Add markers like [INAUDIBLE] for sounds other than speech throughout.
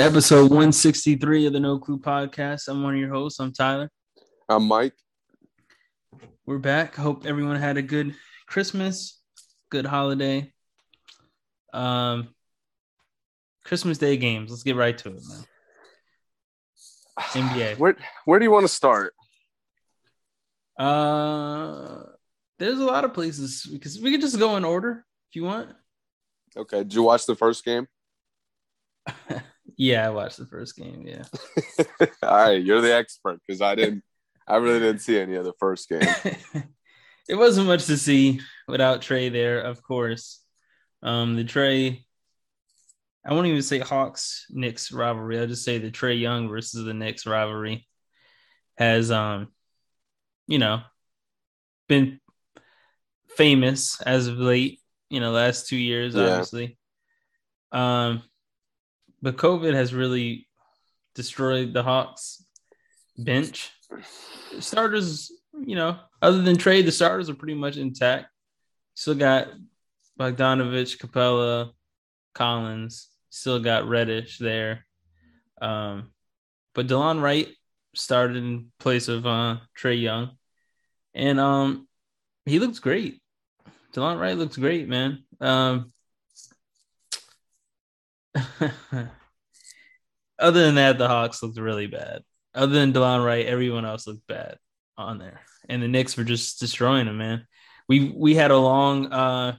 To episode 163 of the No Clue Podcast. I'm one of your hosts. I'm Tyler. I'm Mike. We're back. Hope everyone had a good Christmas, good holiday. Um, Christmas Day games. Let's get right to it, man. NBA. [SIGHS] Where where do you want to start? Uh, there's a lot of places because we could just go in order if you want. Okay. Did you watch the first game? [LAUGHS] yeah, I watched the first game. Yeah. [LAUGHS] All right, you're the expert because I didn't. I really didn't see any of the first game. [LAUGHS] it wasn't much to see without Trae there, of course. Um, the Trae, I won't even say Hawks Knicks rivalry. I'll just say the Trae Young versus the Knicks rivalry has, um, you know, been famous as of late. You know, last two years, Yeah. obviously. Um, but COVID has really destroyed the Hawks bench. Starters, you know, other than trade, the starters are pretty much intact. Still got Bogdanovich, Capela, Collins. Still got Reddish there. Um, but Delon Wright started in place of uh, Trae Young, and um, he looks great. Delon Wright looks great, man. Um, [LAUGHS] other than that, the Hawks looked really bad. Other than Delon Wright, everyone else looked bad on there, and the Knicks were just destroying them, man. We we had a long uh,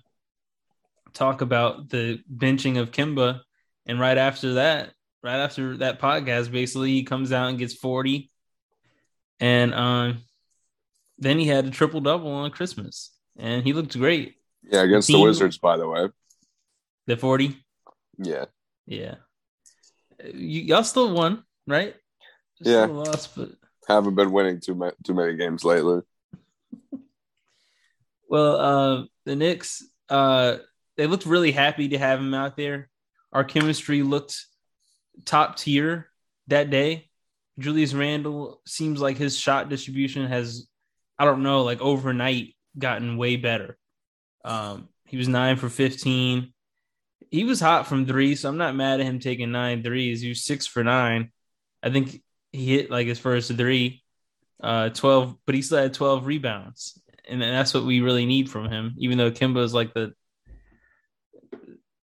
talk about the benching of Kemba, and right after that, right after that podcast, basically he comes out and gets forty, and um, then he had a triple double on Christmas, and he looked great. Yeah, against the Team- Wizards, by the way. The forty, Yeah. Yeah. You, y'all still won, right? Yeah. Lost, but Haven't been winning too many too many games lately. [LAUGHS] Well, uh, the Knicks, uh, they looked really happy to have him out there. Our chemistry looked top tier that day. Julius Randle seems like his shot distribution has, I don't know, like overnight gotten way better. Um, he was nine for 15. He was hot from three, so I'm not mad at him taking nine threes. He was six for nine. I think he hit like his first three, uh, 12, but he still had 12 rebounds and that's what we really need from him. Even though Kemba is like the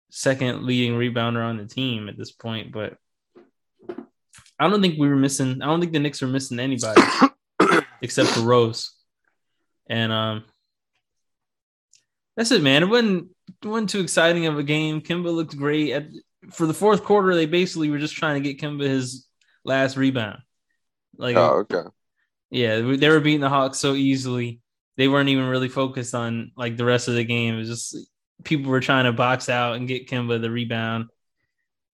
second leading rebounder on the team at this point, but I don't think we were missing. I don't think the Knicks were missing anybody [COUGHS] except for Rose, and um, that's it, man. It wasn't wasn't too exciting of a game. Kemba looked great at for the fourth quarter. They basically were just trying to get Kemba his last rebound. Like Oh, okay. yeah, they were beating the Hawks so easily. They weren't even really focused on like the rest of the game. It was just people were trying to box out and get Kemba the rebound,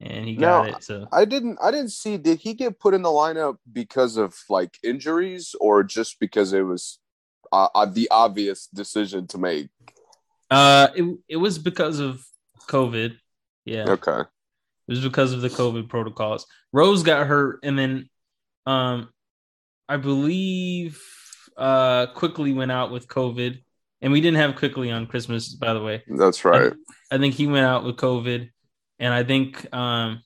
and he got Now, it. So I didn't I didn't see did he get put in the lineup because of like injuries or just because it was uh, uh, the obvious decision to make? Uh, it it was because of COVID. Yeah, Okay. it was because of the COVID protocols. Rose got hurt, and then um, I believe uh Quickley went out with COVID, and we didn't have Quickley on Christmas, by the way. That's right. I think he went out with COVID, and I think um,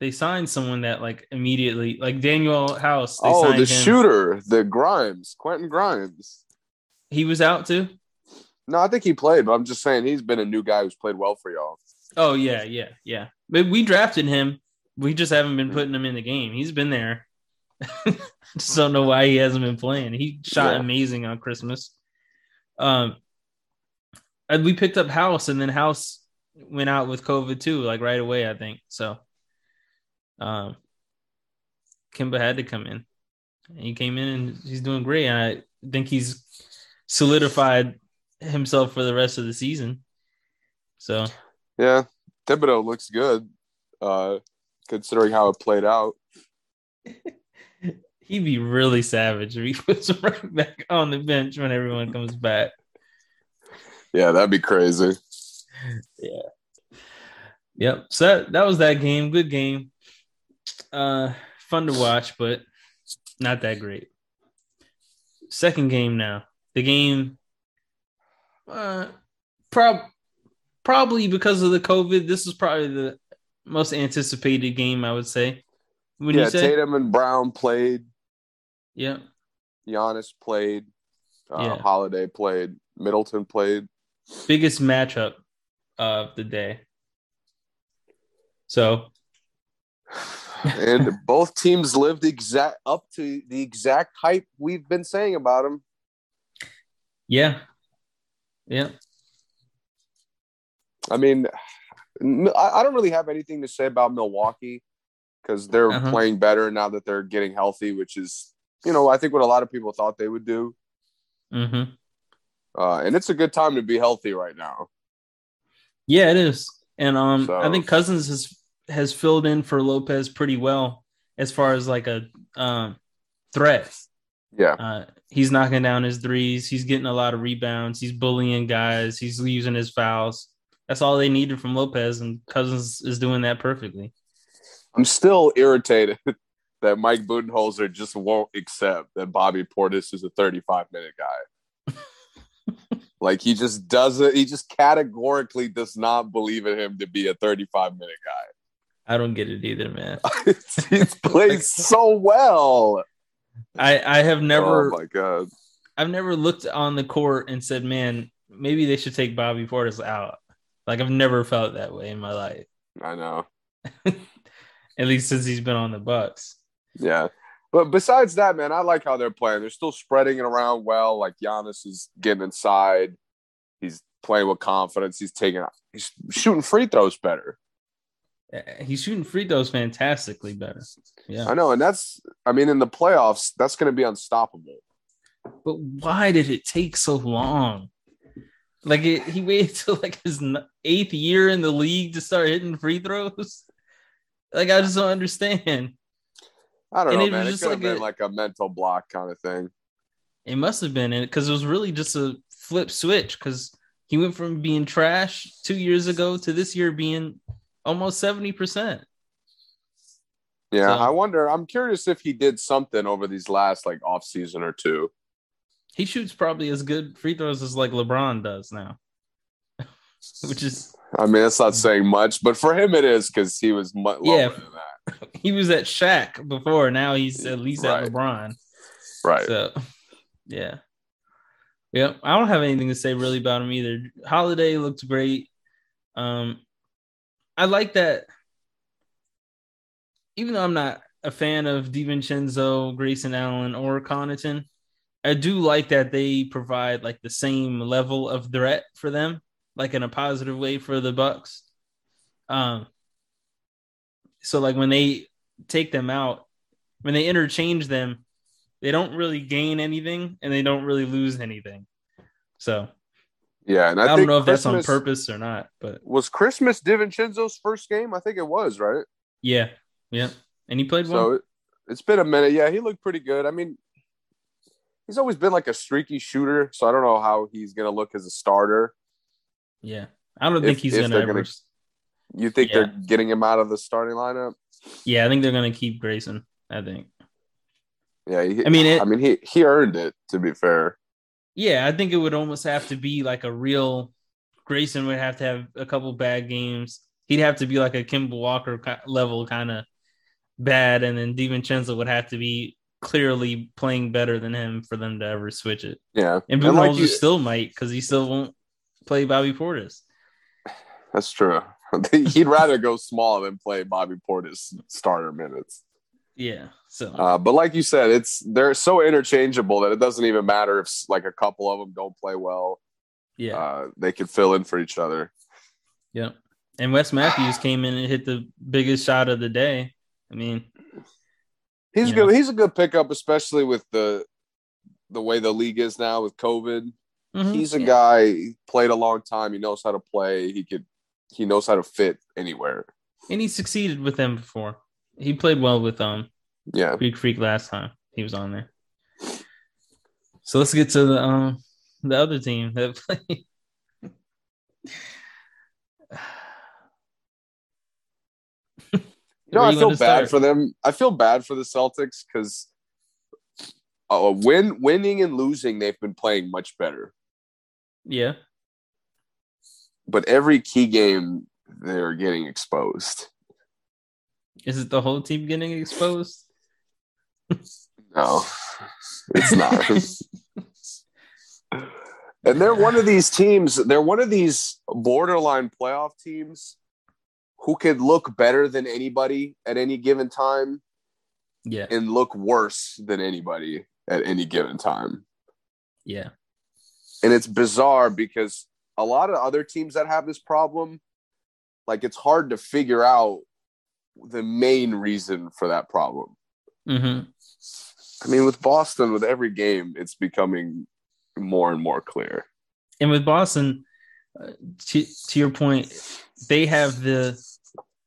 they signed someone that like immediately, like Danuel House. They Oh, the him. shooter, the Grimes, Quentin Grimes. He was out too. No, I think he played, but I'm just saying he's been a new guy who's played well for y'all. Oh yeah, yeah, yeah. But we drafted him. We just haven't been putting him in the game. He's been there. [LAUGHS] just don't know why he hasn't been playing. He shot Yeah. amazing on Christmas. Um, and we picked up House, and then House went out with COVID too, like right away. I think so. Um, Kemba had to come in. He came in, and he's doing great. And I think he's solidified himself for the rest of the season. So Yeah, Thibodeau looks good, uh, considering how it played out. [LAUGHS] he'd be really savage if he [LAUGHS] puts him right back on the bench when everyone comes back. Yeah, that'd be crazy. Yeah. Yep. So that, that was that game. Good game. Uh fun to watch, but not that great. Second game now. The game uh prob probably because of the COVID, this is probably the most anticipated game, I would say. When yeah, you say, Tatum and Brown played. yeah, Giannis played. Uh, Yeah. Holiday played. Middleton played. biggest matchup of the day. So and [LAUGHS] both teams lived exact up to the exact hype we've been saying about them. yeah, yeah, I mean, I don't really have anything to say about Milwaukee because they're Uh-huh. playing better now that they're getting healthy, which is, you know, I think what a lot of people thought they would do. Mm-hmm. Uh, and it's a good time to be healthy right now. yeah, it is. And um, So- I think Cousins has has filled in for Lopez pretty well as far as like a um threat. Yeah. Uh, he's knocking down his threes. He's getting a lot of rebounds. He's bullying guys. He's using his fouls. That's all they needed from Lopez, and Cousins is doing that perfectly. I'm still irritated [LAUGHS] that Mike Budenholzer just won't accept that Bobby Portis is a 35 minute guy. [LAUGHS] like he just doesn't, he just categorically does not believe in him to be a 35 minute guy. I don't get it either, man. [LAUGHS] He's played so well. I I have never Oh my god. I've never looked on the court and said, man, maybe they should take Bobby Portis out. Like I've never felt that way in my life, I know. [LAUGHS] at least since he's been on the Bucks. Yeah. But besides that, man, I like how they're playing. They're still spreading it around well. Like Giannis is getting inside. He's playing with confidence. He's taking he's shooting free throws better. Uh, He's shooting free throws fantastically better. Yeah, I know, and that's I mean in the playoffs, that's gonna be unstoppable. but why did it take so long? Like it, he waited [LAUGHS] till like his eighth year in the league to start hitting free throws. [LAUGHS] Like I just don't understand. I don't And know, it man. It just could have been a- like a mental block kind of thing. It must have been because it was really just a flip switch because he went from being trash two years ago to this year being almost 70%. Yeah, So- I wonder. I'm curious if he did something over these last like off season or two. He shoots probably as good free throws as like LeBron does now, [LAUGHS] which is I mean, it's not saying much, but for him it is because he was much lower Yeah. than that. [LAUGHS] he was at Shaq before. Now he's at least Right. at LeBron. Right. So, [LAUGHS] yeah. Yeah, I don't have anything to say really about him either. Holiday looked great. Um, I like that. Even though I'm not a fan of DiVincenzo, Grayson Allen, or Connaughton, I do like that they provide like the same level of threat for them, like in a positive way for the Bucks. Um, so like when they take them out, when they interchange them, they don't really gain anything and they don't really lose anything. So Yeah, and I, I, don't know if that's on purpose or not, but Was Christmas DiVincenzo's first game? I think it was, right? yeah, yeah. And he played well. So it, it's been a minute. Yeah, he looked pretty good. I mean, he's always been like a streaky shooter, so I don't know how he's gonna look as a starter. yeah, I don't If- think he's gonna ever. gonna- You think Yeah. they're getting him out of the starting lineup? Yeah, I think they're gonna keep Grayson. I think. Yeah, he, I mean, it- I mean, he he earned it. To be fair, Yeah, I think it would almost have to be like a real. Grayson would have to have a couple bad games. He'd have to be like a Kemba Walker level kind of bad, and then DiVincenzo would have to be clearly playing better than him for them to ever switch it. yeah, And And like you- still might because he still won't play Bobby Portis. that's true. [LAUGHS] He'd rather go small than play Bobby Portis starter minutes. Yeah. So Uh, but like you said, it's they're so interchangeable that it doesn't even matter if like a couple of them don't play well. yeah. Uh, they can fill in for each other. yeah. And Wes Matthews [SIGHS] came in and hit the biggest shot of the day. I mean, He's good. know? He's a good pickup, especially with the the way the league is now with COVID. mhm, He's a yeah. guy. He played a long time. He knows how to play. He could. He knows how to fit anywhere. and he succeeded with them before. He played well with um Yeah. Greek Freak last time he was on there. So let's get to the um the other team that [LAUGHS] played. You know, Where I feel bad start? for them. I feel bad for the Celtics because uh, win winning and losing, they've been playing much better. Yeah. But every key game, they're getting exposed. Is it the whole team getting exposed? No, it's not. [LAUGHS] and they're one of these teams, they're one of these borderline playoff teams who could look better than anybody at any given time yeah. and look worse than anybody at any given time. Yeah. And it's bizarre because a lot of other teams that have this problem, like it's hard to figure out the main reason for that problem. Mm-hmm. I mean, with Boston, with every game, it's becoming more and more clear. And with Boston, uh, to, to your point, they have the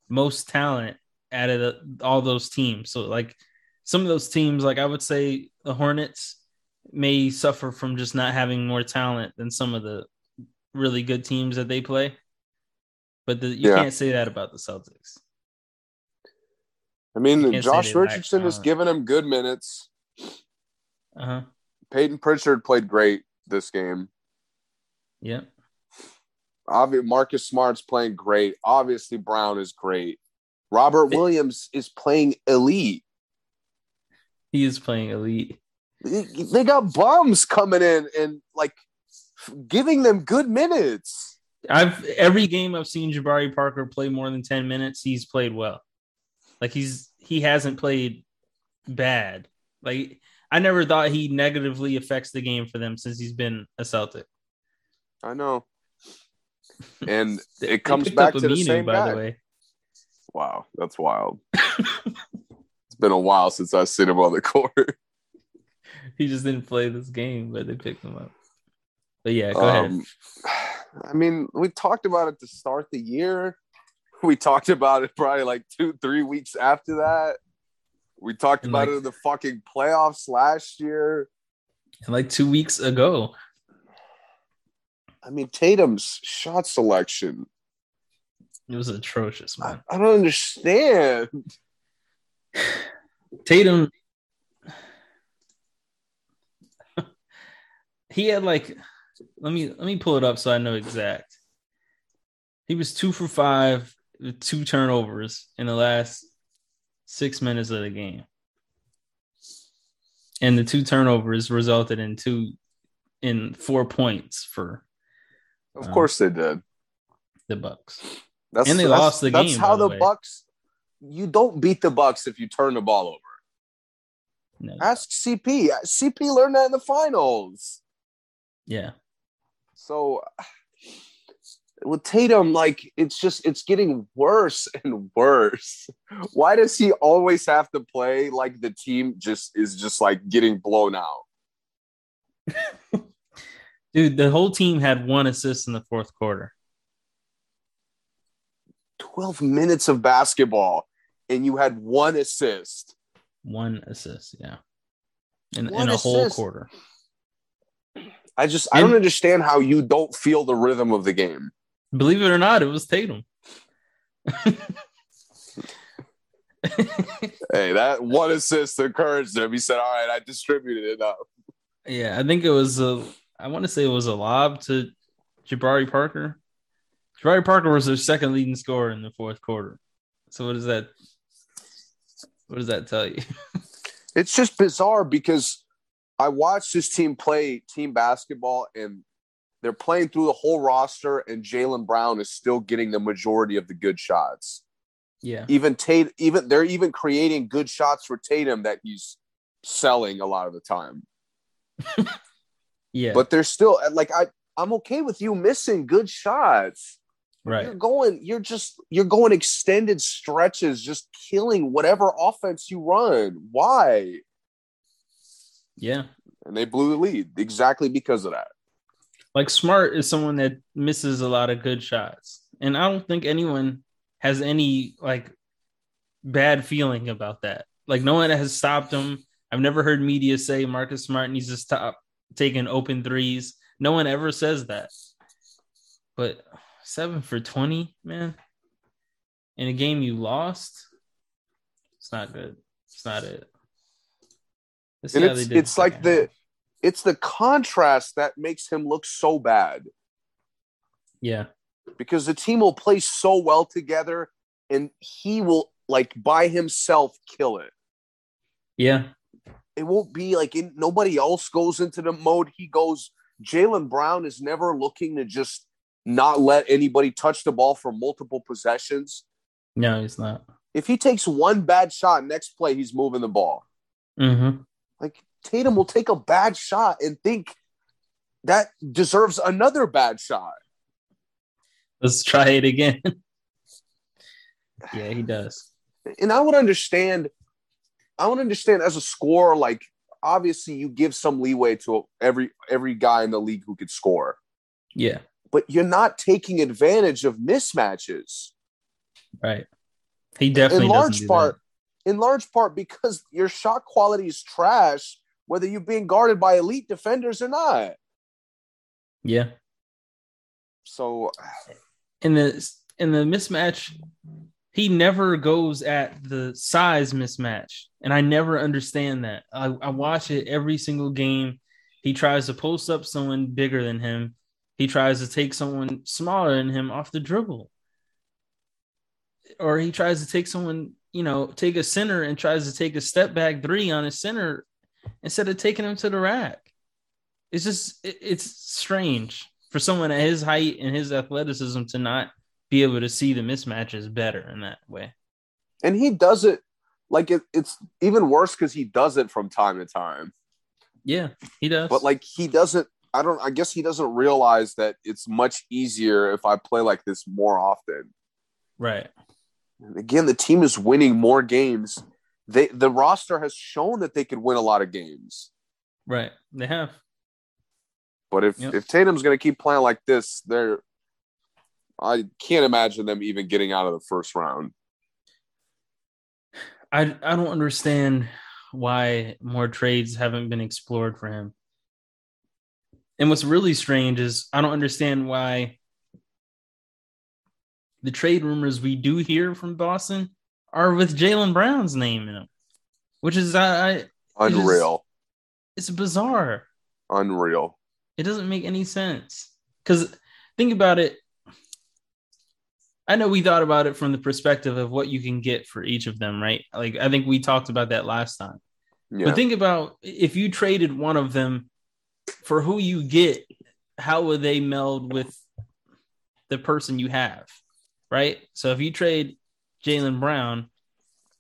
most talent out of the, all those teams. So, like some of those teams, like I would say the Hornets may suffer from just not having more talent than some of the really good teams that they play. But the, you Yeah. can't say that about the Celtics. I mean, Josh Richardson is giving him good minutes. Uh huh. Payton Pritchard played great this game. Yeah. Obvi- Marcus Smart's playing great. Obviously, Brown is great. Robert It- Williams is playing elite. He is playing elite. They they got bums coming in and like giving them good minutes. I've every game I've seen Jabari Parker play more than 10 minutes, he's played well. Like he's he hasn't played bad. Like I never thought he negatively affects the game for them since he's been a Celtic. I know. [LAUGHS] And it comes back to the same by guy. the way. Wow, that's wild. [LAUGHS] it's been a while since I've seen him on the [LAUGHS] court. He just didn't play this game, but they picked him up. But yeah, go ahead. Um, [SIGHS] I mean, we talked about it to start the year. [LAUGHS] We talked about it probably like two, three weeks after that. We talked about like- it in the fucking playoffs last year. And like two weeks ago. I mean, Tatum's shot selection. It was atrocious, man. I don't understand. [SIGHS] Tatum [SIGHS] he had like let me let me pull it up so I know exact. He was two for five two turnovers in the last six minutes of the game. And the two turnovers resulted in two in four points for Of Um, course they did. the Bucks. That's, and they that's- lost the That's game, how by the the. Bucks. You don't beat the Bucks if you turn the ball over. No. Ask CP. CP learned that in the finals. Yeah. So with Tatum, like it's just it's getting worse [LAUGHS] and worse. Why does he always have to play like the team just is just like getting blown out? [LAUGHS] Dude, the whole team had one assist in the fourth quarter. 12 minutes of basketball and you had one assist. One assist, yeah. In, in a whole quarter. I just I don't understand how you don't feel the rhythm of the game. Believe it or not, it was Tatum. Hey, that one assist encouraged him. He said, All right, I distributed enough. yeah, I think it was a. I want to say it was a lob to Jabari Parker. Jabari Parker was their second leading scorer in the fourth quarter. So what does that? What does that tell you? It's just bizarre because I watched this team play team basketball and they're playing through the whole roster, and Jaylen Brown is still getting the majority of the good shots. Yeah, Even Tate, even they're even creating good shots for Tatum that he's selling a lot of the time. [LAUGHS] yeah, But they're still uh, like I I'm okay with you missing good shots. right. You're going, you're just you're going extended stretches, just killing whatever offense you run. Why? Yeah, And they blew the lead exactly because of that. Like Smart is someone that misses a lot of good shots, and I don't think anyone has any like bad feeling about that. Like no one has stopped him. I've never heard media say Marcus Smart needs to stop taking open threes. No one ever says that. But seven for twenty, man, in a game you lost, it's not good. It's not it. Let's And it's it's like the. It's the contrast that makes him look so bad yeah because the team will play so well together and he will like by himself kill it. Yeah. It won't be like in, nobody else goes into the mode he goes. Jaylen Brown is never looking to just not let anybody touch the ball for multiple possessions. No, he's not. If he takes one bad shot, next play he's moving the ball. Mm-hmm. Like Tatum will take a bad shot and think that deserves another bad shot. Let's try it again. [LAUGHS] yeah, he does. And I would understand. I would understand as a scorer, like obviously you give some leeway to every every guy in the league who could score. Yeah. But you're not taking advantage of mismatches. Right. He definitely in large part, that. in large part because your shot quality is trash, whether you're being guarded by elite defenders or not. Yeah. So in the in the mismatch, he never goes at the size mismatch, and I never understand that. I, I watch it every single game. He tries to post up someone bigger than him. He tries to take someone smaller than him off the dribble, or he tries to take someone, you know, take a center and tries to take a step back three on a center instead of taking him to the rack. It's just it, it's strange for someone at his height and his athleticism to not be able to see the mismatches better in that way. And he does it like it, it's even worse because he does it from time to time. Yeah, he does. But like he doesn't. I don't. I guess he doesn't realize that it's much easier if I play like this more often. Right. And again, the team is winning more games. They the roster has shown that they could win a lot of games. Right. They have. But if Yep. if Tatum's going to keep playing like this, they're I can't imagine them even getting out of the first round. I I don't understand why more trades haven't been explored for him. And what's really strange is I don't understand why the trade rumors we do hear from Boston are with Jaylen Brown's name in them, which is I, I Unreal, it's bizarre. unreal. It doesn't make any sense. Because think about it. I know we thought about it from the perspective of what you can get for each of them, right? Like I think we talked about that last time. Yeah, But think about if you traded one of them for who you get, how would they meld with the person you have? Right? So if you trade Jaylen Brown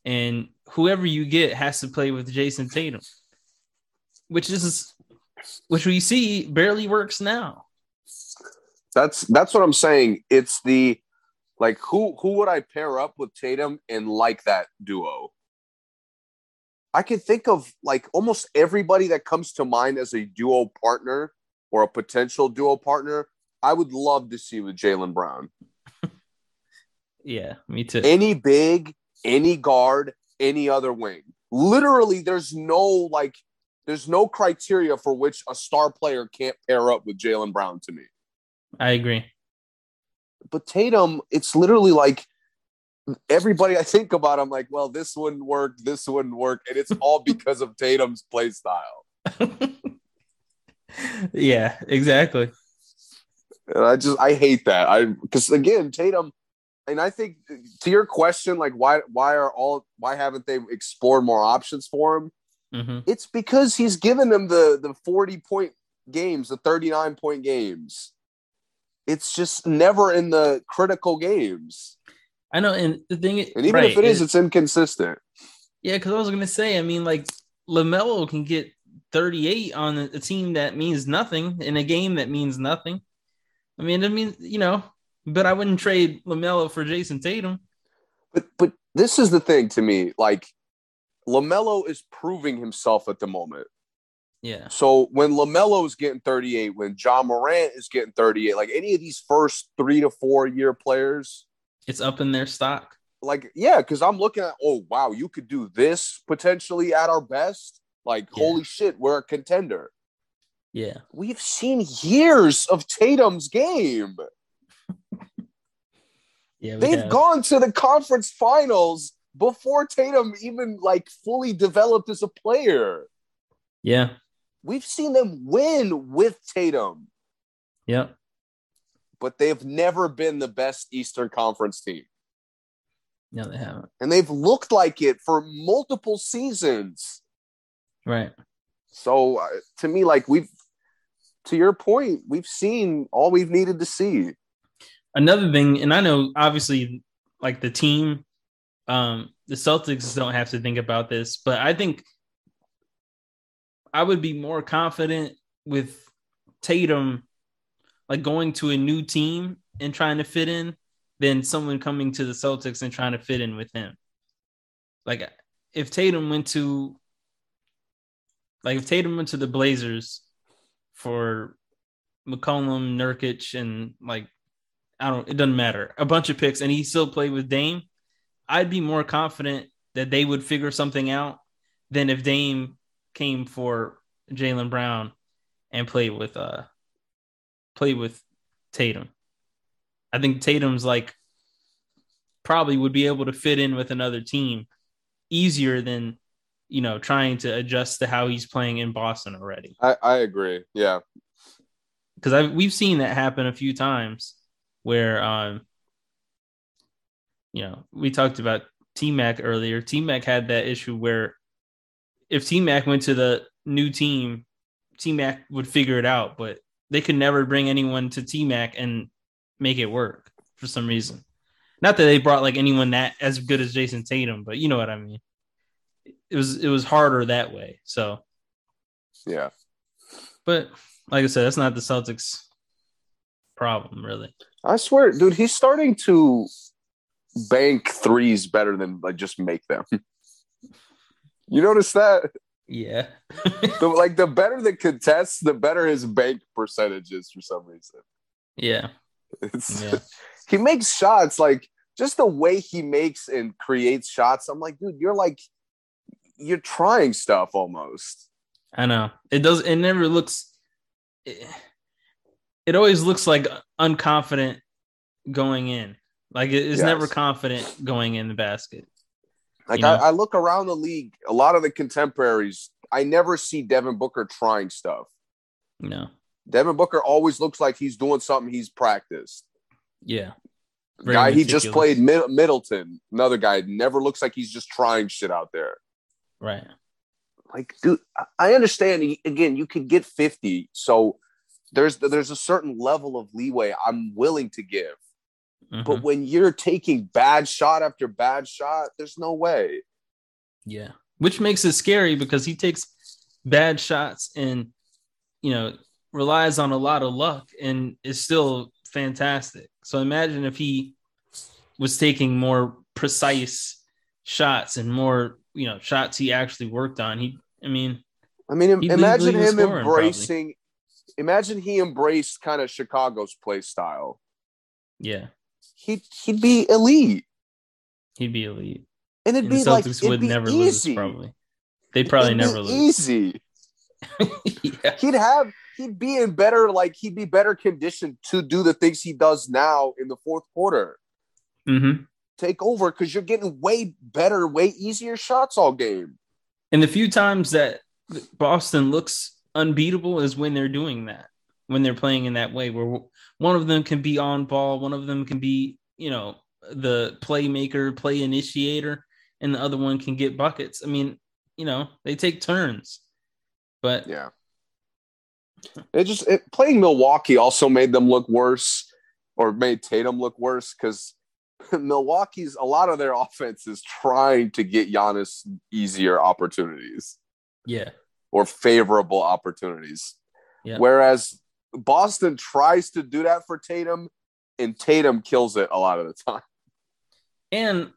and whoever you get has to play with Jayson Tatum, which is which we see barely works now. that's that's what I'm saying. It's the like who who would I pair up with Tatum and like that duo? I can think of like almost everybody that comes to mind as a duo partner or a potential duo partner. I would love to see with Jaylen Brown. Yeah, me too. any big, any guard, any other wing. Literally, there's no like, there's no criteria for which a star player can't pair up with Jaylen Brown to me. I agree. But Tatum, it's literally like everybody I think about, I'm like, well, this wouldn't work, this wouldn't work, and it's all [LAUGHS] because of Tatum's play style. [LAUGHS] yeah, exactly. And I just I hate that. I because again, Tatum, and I think to your question, like why why are all why haven't they explored more options for him? hmm it's because he's given them the the 40 point games, the 39 point games. It's just never in the critical games. I know, and the thing, And even right, if it is, it's inconsistent. yeah, because I was gonna say, I mean, like LaMelo can get 38 on a, a team that means nothing in a game that means nothing. I mean, I mean, you know, but I wouldn't trade LaMelo for Jayson Tatum. But but this is the thing to me, like LaMelo is proving himself at the moment. Yeah, So when LaMelo is getting 38, when Ja Morant is getting 38, like any of these first three to four year players, it's up in their stock. like yeah, because I'm looking at oh wow, you could do this potentially at our best. Like Yeah. holy shit, we're a contender. Yeah, We've seen years of Tatum's game. Yeah, They've have. gone to the conference finals before Tatum even like fully developed as a player. yeah, We've seen them win with Tatum, Yeah. but they've never been the best Eastern Conference team. No, they haven't. And they've looked like it for multiple seasons. Right. So uh, to me, like we've, to your point, we've seen all we've needed to see. Another thing, and I know obviously, like the team, um, the Celtics don't have to think about this, but I think I would be more confident with Tatum, like going to a new team and trying to fit in, than someone coming to the Celtics and trying to fit in with him. Like if Tatum went to like if Tatum went to the Blazers for McCollum, Nurkic, and like I don't it doesn't matter. A bunch of picks and he still played with Dame, I'd be more confident that they would figure something out than if Dame came for Jaylen Brown and played with uh played with Tatum. I think Tatum's like probably would be able to fit in with another team easier than you know trying to adjust to how he's playing in Boston already. I, I agree. Yeah, because I we've seen that happen a few times where um you know we talked about T Mac earlier. T Mac had that issue where if T Mac went to the new team, T Mac would figure it out, but they could never bring anyone to T Mac and make it work for some reason. Not that they brought like anyone that as good as Jayson Tatum, but you know what I mean. It was it was harder that way. So yeah. But like I said, that's not the Celtics problem, really. I swear, dude, he's starting to bank threes better than like just make them. [LAUGHS] you notice that? Yeah. [LAUGHS] the, [LAUGHS] like the better the contests, the better his bank percentage is for some reason. Yeah. It's, yeah. he makes shots like just the way he makes and creates shots. I'm like, dude, you're like you're trying stuff almost. I know. It does it never looks it, it always looks like unconfident going in. Like it is yes. never confident going in the basket. Like? I, I look around the league, a lot of the contemporaries, I never see Devin Booker trying stuff. No. Devin Booker always looks like he's doing something he's practiced. Yeah. Very guy meticulous. he just played Mid- Middleton, another guy never looks like he's just trying shit out there. Right. Like, dude, I understand. Again, you could get fifty, so there's there's a certain level of leeway I'm willing to give. Mm-hmm. But when you're taking bad shot after bad shot, there's no way. Yeah, which makes it scary because he takes bad shots and you know relies on a lot of luck and is still fantastic. So imagine if he was taking more precise shots and more, you know, shots he actually worked on. He, I mean, I mean, imagine him embracing. Imagine he embraced kind of Chicago's play style. Yeah, he'd he'd be elite. He'd be elite, and it'd and be like it'd would be never easy. lose. Probably, they'd probably it'd never lose. Easy. [LAUGHS] yeah. He'd have he'd be in better like he'd be better conditioned to do the things he does now in the fourth quarter. Mm-hmm. Take over because you're getting way better, way easier shots all game. And the few times that Boston looks unbeatable is when they're doing that, when they're playing in that way, where one of them can be on ball, one of them can be, you know, the playmaker, play initiator, and the other one can get buckets. I mean, you know, they take turns. But yeah, it just it, playing Milwaukee also made them look worse, or made Tatum look worse because [LAUGHS] Milwaukee's a lot of their offense is trying to get Giannis easier opportunities. Yeah. Or favorable opportunities. Yeah. Whereas Boston tries to do that for Tatum, and Tatum kills it a lot of the time. And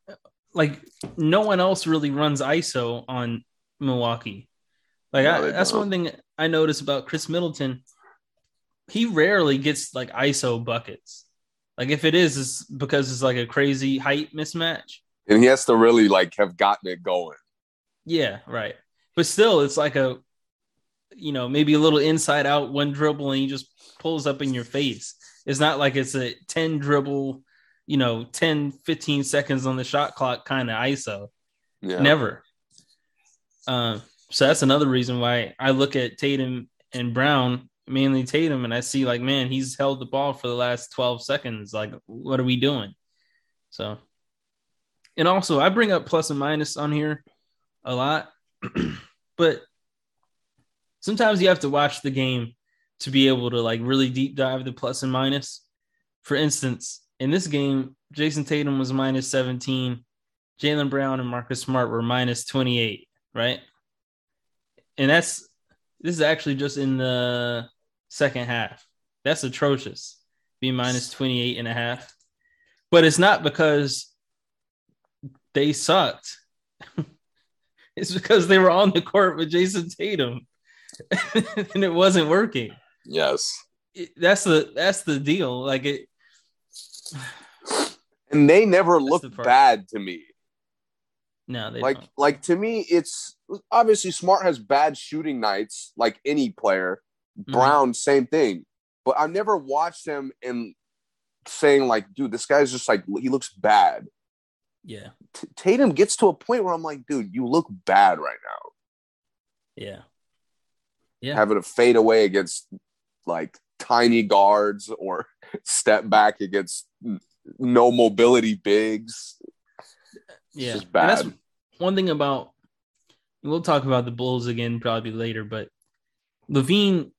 like no one else really runs ISO on Milwaukee. Like no, I, that's don't. one thing I notice about Khris Middleton. He rarely gets like ISO buckets. Like if it is, it's because it's like a crazy height mismatch. And he has to really like have gotten it going. Yeah, right. But still, it's like a, you know, maybe a little inside out one dribble and he just pulls up in your face. It's not like it's a 10 dribble, you know, 10, 15 seconds on the shot clock kind of ISO. Yeah. Never. Um, so that's another reason why I look at Tatum and Brown, mainly Tatum, and I see like, man, he's held the ball for the last 12 seconds. Like, what are we doing? So And also, I bring up plus and minus on here a lot, [CLEARS THROAT] but sometimes you have to watch the game to be able to like really deep dive the plus and minus. For instance, in this game, Jayson Tatum was minus 17, Jaylen Brown and Marcus Smart were minus 28, right? And that's this is actually just in the second half. That's atrocious. Be minus 28 and a half. But it's not because they sucked. [LAUGHS] it's because they were on the court with Jayson Tatum [LAUGHS] and it wasn't working. Yes. It, that's the that's the deal. Like it [SIGHS] and they never look bad to me. No, like don't. like to me, it's obviously Smart has bad shooting nights, like any player. Mm-hmm. Brown, mm-hmm. same thing. But I've never watched him and saying like, dude, this guy's just like he looks bad. Yeah. T- Tatum gets to a point where I'm like, dude, you look bad right now. Yeah. Yeah. Having to fade away against like tiny guards or [LAUGHS] step back against no mobility bigs. Yeah, that's one thing about. We'll talk about the Bulls again probably later, but LaVine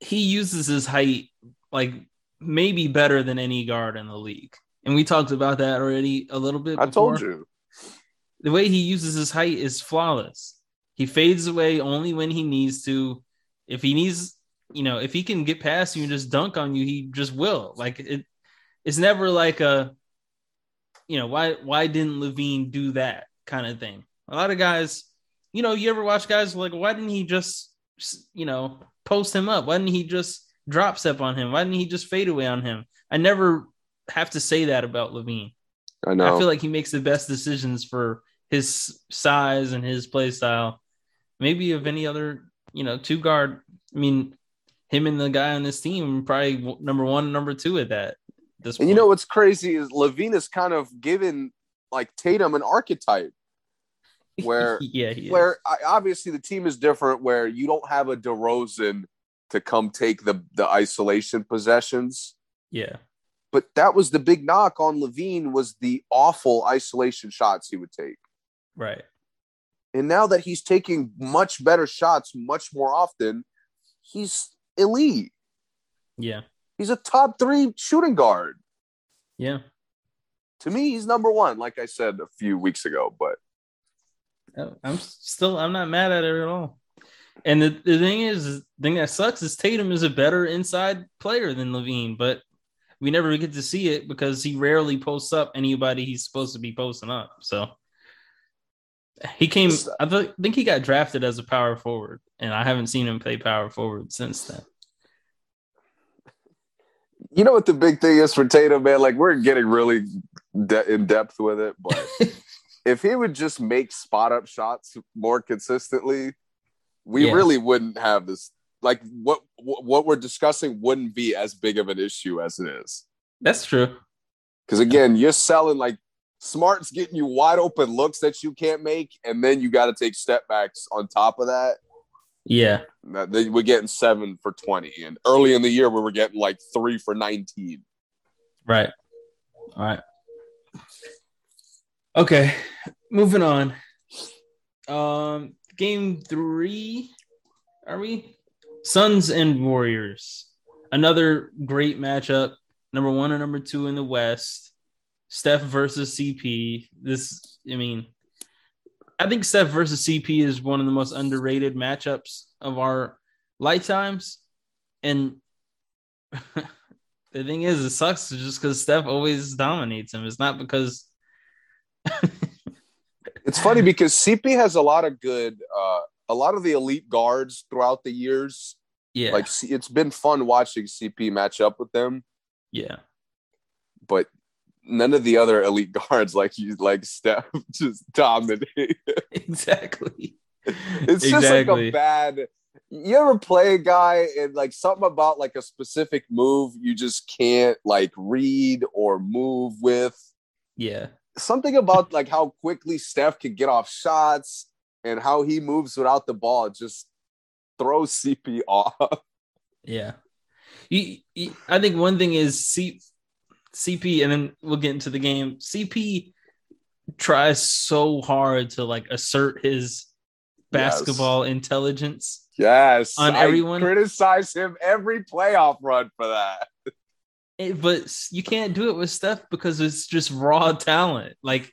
he uses his height like maybe better than any guard in the league, and we talked about that already a little bit. I told you the way he uses his height is flawless. He fades away only when he needs to. If he needs, you know, if he can get past you and just dunk on you, he just will. Like it, it's never like a you know, why why didn't LaVine do that kind of thing? A lot of guys, you know, you ever watch guys like, why didn't he just, you know, post him up? Why didn't he just drop step on him? Why didn't he just fade away on him? I never have to say that about LaVine. I know. I feel like he makes the best decisions for his size and his play style. Maybe of any other, you know, two guard. I mean, him and the guy on this team probably number one, number two at that. This and point. you know what's crazy is LaVine is kind of given like Tatum an archetype [LAUGHS] where yeah where I, obviously the team is different where you don't have a DeRozan to come take the the isolation possessions. Yeah. But that was the big knock on LaVine was the awful isolation shots he would take. Right. And now that he's taking much better shots much more often, he's elite. Yeah. He's a top three shooting guard. Yeah. To me, he's number one, like I said a few weeks ago, but oh, I'm still I'm not mad at it at all. And the, the thing is, the thing that sucks is Tatum is a better inside player than LaVine, but we never get to see it because he rarely posts up anybody he's supposed to be posting up. So he came, uh, I th- think he got drafted as a power forward, and I haven't seen him play power forward since then you know what the big thing is for Tatum, man? Like we're getting really de- in depth with it, but [LAUGHS] if he would just make spot up shots more consistently, we yeah. really wouldn't have this. Like what what we're discussing wouldn't be as big of an issue as it is. That's true. Because again, you're selling like Smart's getting you wide open looks that you can't make, and then you got to take step backs on top of that. Yeah. We're getting seven for 20. And early in the year, we were getting like three for 19. Right. All right. Okay. Moving on. Um, game three. Are we? Suns and Warriors. Another great matchup. Number one and number two in the West. Steph versus CP. This, I mean, I think Steph versus CP is one of the most underrated matchups of our lifetimes. And [LAUGHS] the thing is, it sucks just because Steph always dominates him. It's not because. [LAUGHS] it's funny because CP has a lot of good, uh, a lot of the elite guards throughout the years. Yeah. Like it's been fun watching CP match up with them. Yeah. But none of the other elite [LAUGHS] guards like you like Steph [LAUGHS] just dominate. [LAUGHS] exactly. It's exactly. just like a bad you ever play a guy and like something about like a specific move you just can't like read or move with? Yeah. Something about like how quickly Steph can get off shots and how he moves without the ball just throws [LAUGHS] CP off. Yeah. You, you, I think one thing is C, CP, and then we'll get into the game. CP tries so hard to like assert his basketball yes. intelligence. Yes, on everyone. I criticize him every playoff run for that. [LAUGHS] It, but you can't do it with Steph because it's just raw talent. Like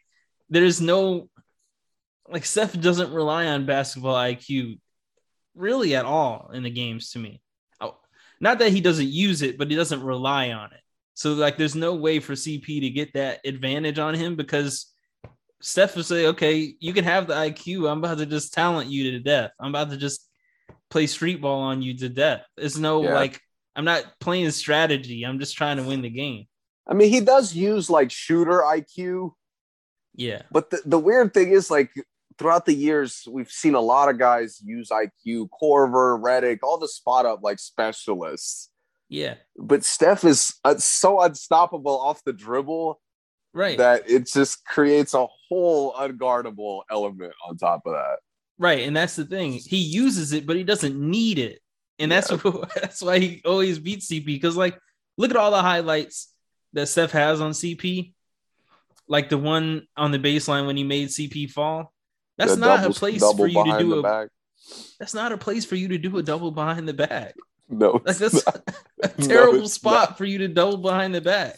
there's no like Steph doesn't rely on basketball IQ really at all in the games to me. Oh, not that he doesn't use it, but he doesn't rely on it. So like there's no way for CP to get that advantage on him because Steph will say, okay, you can have the IQ. I'm about to just talent you to death. I'm about to just play street ball on you to death. It's no yeah. like I'm not playing strategy. I'm just trying to win the game. I mean, he does use like shooter IQ. Yeah. But the, the weird thing is like throughout the years, we've seen a lot of guys use IQ, Korver, Redick, all the spot up like specialists. Yeah. But Steph is uh, so unstoppable off the dribble. Right. That it just creates a whole unguardable element on top of that. Right. And that's the thing. He uses it, but he doesn't need it. And that's yeah. what, [LAUGHS] that's why he always beats CP. Because like look at all the highlights that Steph has on CP. Like the one on the baseline when he made CP fall. That's not double, a place for you to do a back. That's not a place for you to do a double behind the back. No, like that's [LAUGHS] a [LAUGHS] terrible no, spot not. for you to double behind the back.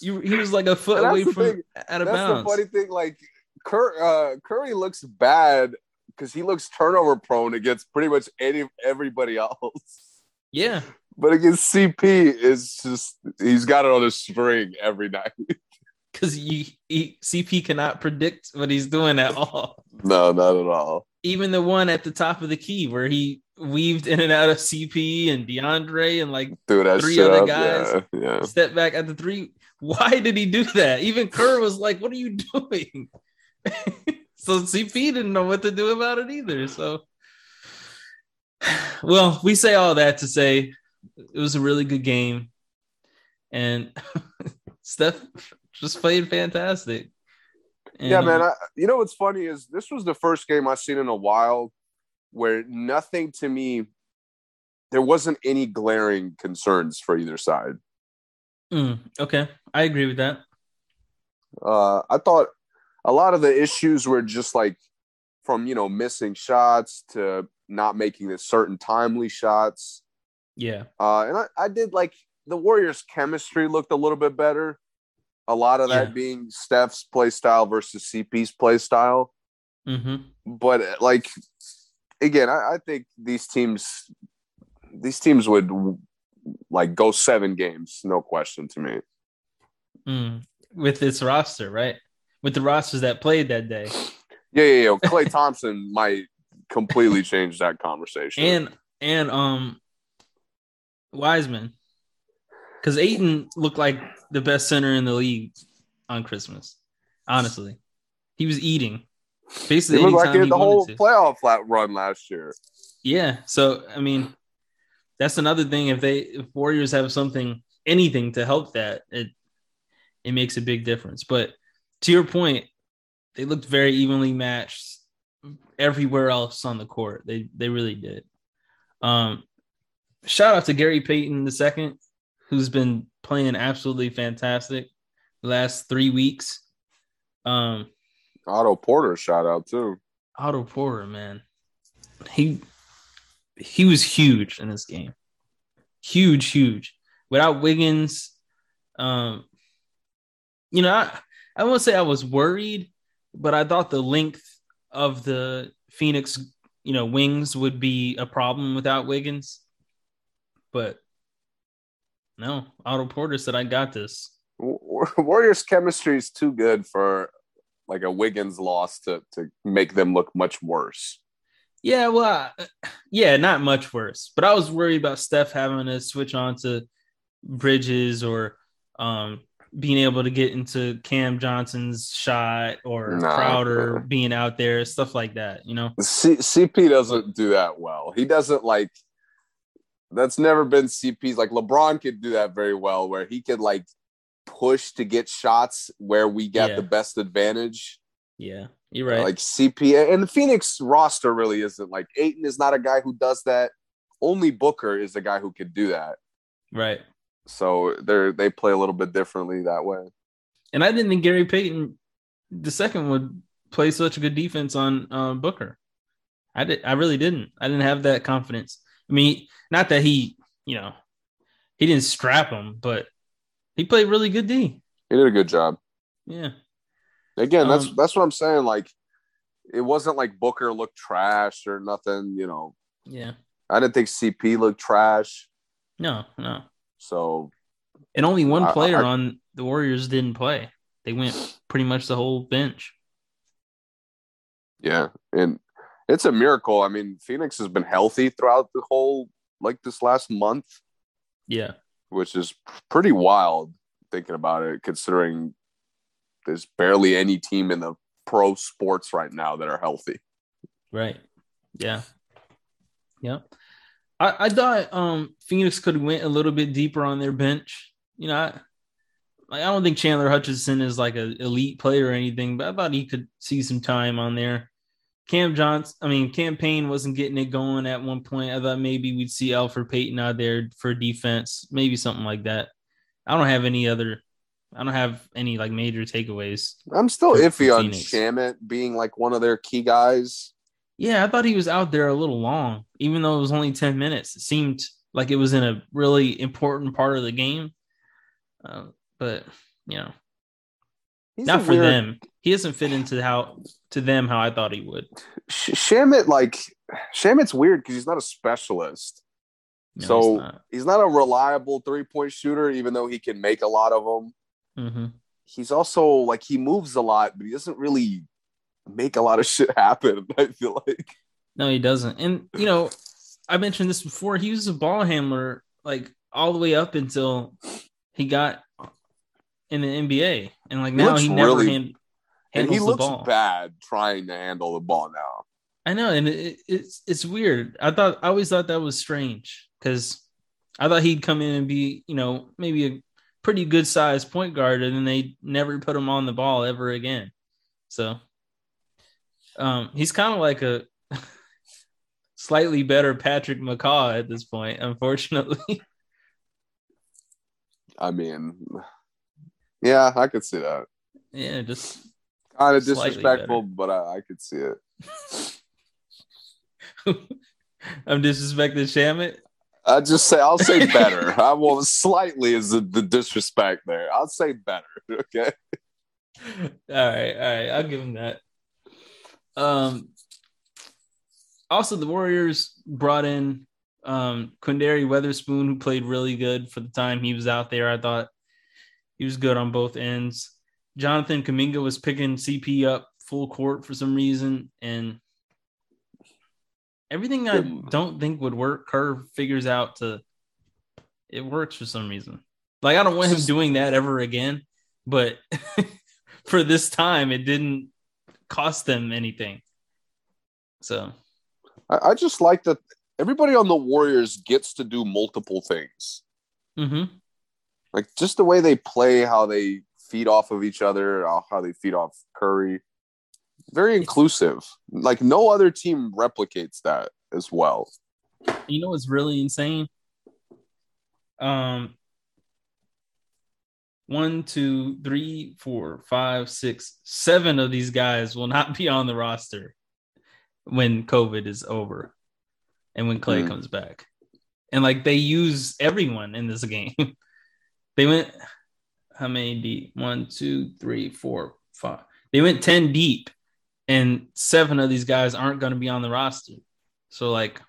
You, he was like a foot away from thing. out of that's bounds. the funny thing. Like Cur- uh, Curry looks bad because he looks turnover prone against pretty much any everybody else. Yeah, but against CP, is just he's got it on a string every night. [LAUGHS] Because he, he CP cannot predict what he's doing at all. [LAUGHS] No, not at all. Even the one at the top of the key where he weaved in and out of CP and DeAndre and like three other guys. Yeah, yeah. Step back at the three. Why did he do that? Even Kerr was like, "What are you [LAUGHS] doing?" [LAUGHS] so CP didn't know what to do about it either. So, [SIGHS] well, we say all that to say it was a really good game, and Steph just played fantastic. And, yeah, man. I, you know what's funny is this was the first game I've seen in a while where nothing to me, there wasn't any glaring concerns for either side. Mm, okay, I agree with that. Uh, I thought a lot of the issues were just like from you know missing shots to not making the certain timely shots. Yeah. Uh, and I, I did like the Warriors' chemistry looked a little bit better. A lot of that yeah. being Steph's play style versus CP's play style. Mm-hmm. But like again, I, I, think these teams, these teams would like go seven games, no question to me. Mm. With this roster, right? With the rosters that played that day. Yeah, yeah, yeah. [LAUGHS] Klay Thompson might completely change that conversation. And and um Wiseman. Because Ayton looked like the best center in the league on Christmas. Honestly. He was eating. Basically, it looked like he the whole to. playoff flat run last year. Yeah. So I mean, that's another thing. If they if Warriors have something, anything to help that, it it makes a big difference. But to your point, they looked very evenly matched everywhere else on the court. They they really did. Um, shout out to Gary Payton the second, who's been playing absolutely fantastic the last three weeks. Um, Otto Porter shout out too. Otto Porter, man, he he was huge in this game, huge, huge. Without Wiggins, um, you know, I I won't say I was worried, but I thought the length of the Phoenix, you know, wings would be a problem without Wiggins. But no, Otto Porter said, "I got this." Warriors chemistry is too good for like a Wiggins loss to to make them look much worse. Yeah, well, yeah, not much worse. But I was worried about Steph having to switch on to Bridges or um, being able to get into Cam Johnson's shot or nah, Crowder being out there, stuff like that. You know, C- CP doesn't do that well. He doesn't like. That's never been CP's. Like LeBron could do that very well, where he could like push to get shots where we get yeah. the best advantage. Yeah, you're right. like CP and the Phoenix roster really isn't like Ayton is not a guy who does that. Only Booker is the guy who could do that. Right. So they're they play a little bit differently that way. And I didn't think Gary Payton the second would play such a good defense on uh, Booker. I did. I really didn't. I didn't have that confidence. I mean, not that he, you know, he didn't strap him, but he played really good D. He did a good job. Yeah. Again, that's Um, that's what I'm saying. Like, it wasn't like Booker looked trash or nothing. You know, Yeah. I didn't think CP looked trash. No, no. So And only one I- player I- on the Warriors didn't play. They went pretty much the whole bench. yeah, and it's a miracle. I mean, Phoenix has been healthy throughout the whole like this last month, Yeah. which is pretty wild thinking about it, considering there's barely any team in the pro sports right now that are healthy. Right. Yeah. Yeah. I, I thought um Phoenix could went a little bit deeper on their bench. You know, I, like I don't think Chandler Hutchison is like an elite player or anything, but I thought he could see some time on there. Cam Johnson, I mean, Cam Payne wasn't getting it going at one point. I thought maybe we'd see Elfrid Payton out there for defense, maybe something like that. I don't have any other, I don't have any like major takeaways. I'm still iffy on. Shamet being like one of their key guys. Yeah, I thought he was out there a little long, even though it was only 10 minutes. It seemed like it was in a really important part of the game. Uh, but, you know, He's not for weird- them. He doesn't fit into how to them how I thought he would. Sh- Shamet, like Shamet's weird because he's not a specialist. No, So- he's not. He's not a reliable three point shooter, even though he can make a lot of them. Mhm. He's also like he moves a lot, but he doesn't really make a lot of [LAUGHS] shit happen. I feel like No, he doesn't. And, you know, I mentioned this before. He was a ball handler like all the way up until he got in the NBA. And like now he never really- hand, and he looks ball. bad trying to handle the ball now. I know, and it, it's it's weird. I thought I always thought that was strange because I thought he'd come in and be, you know, maybe a pretty good sized point guard, and then they never put him on the ball ever again. So, um, he's kind of like a [LAUGHS] slightly better Patrick McCaw at this point, unfortunately. [LAUGHS] I mean, yeah, I could see that. yeah, just Kind of disrespectful, but I, I could see it. [LAUGHS] I'm disrespecting Shamet. I just say I'll say better. [LAUGHS] I will slightly is the, the disrespect there. I'll say better. [LAUGHS] Okay. all right, all right, I'll give him that. Um, also the Warriors brought in um Quinndary Weatherspoon, who played really good for the time he was out there. I thought he was good on both ends. Jonathan Kuminga was picking CP up full court for some reason, and everything I don't think would work, Kerr figures out to it works for some reason. Like I don't want him doing that ever again, but [LAUGHS] for this time, it didn't cost them anything. So I, I just like that everybody on the Warriors gets to do multiple things. mhm. Like just the way they play, how they feed off of each other, how how they feed off Curry. Very inclusive. Like no other team replicates that as well. you know what's really insane? Um, one, two, three, four, five, six, seven of these guys will not be on the roster when COVID is over and when Klay Hmm. comes back. And like they use everyone in this [LAUGHS] game. They went how many deep? One, two, three, four, five. They went 10 deep, and seven of these guys aren't going to be on the roster. So, like,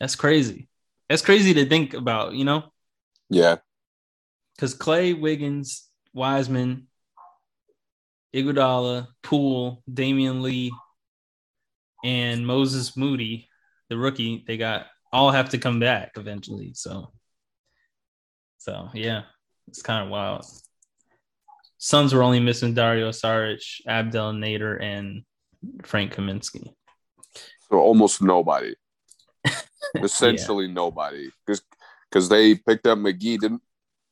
that's crazy. That's crazy to think about, you know? Yeah. Because Klay, Wiggins, Wiseman, Iguodala, Poole, Damion Lee, and Moses Moody, the rookie, they got all have to come back eventually. So, so yeah, it's kind of wild. Suns were only missing Dario Saric, Abdel Nader, and Frank Kaminsky. So almost nobody. [LAUGHS] Essentially nobody. Because because they picked up McGee. Didn't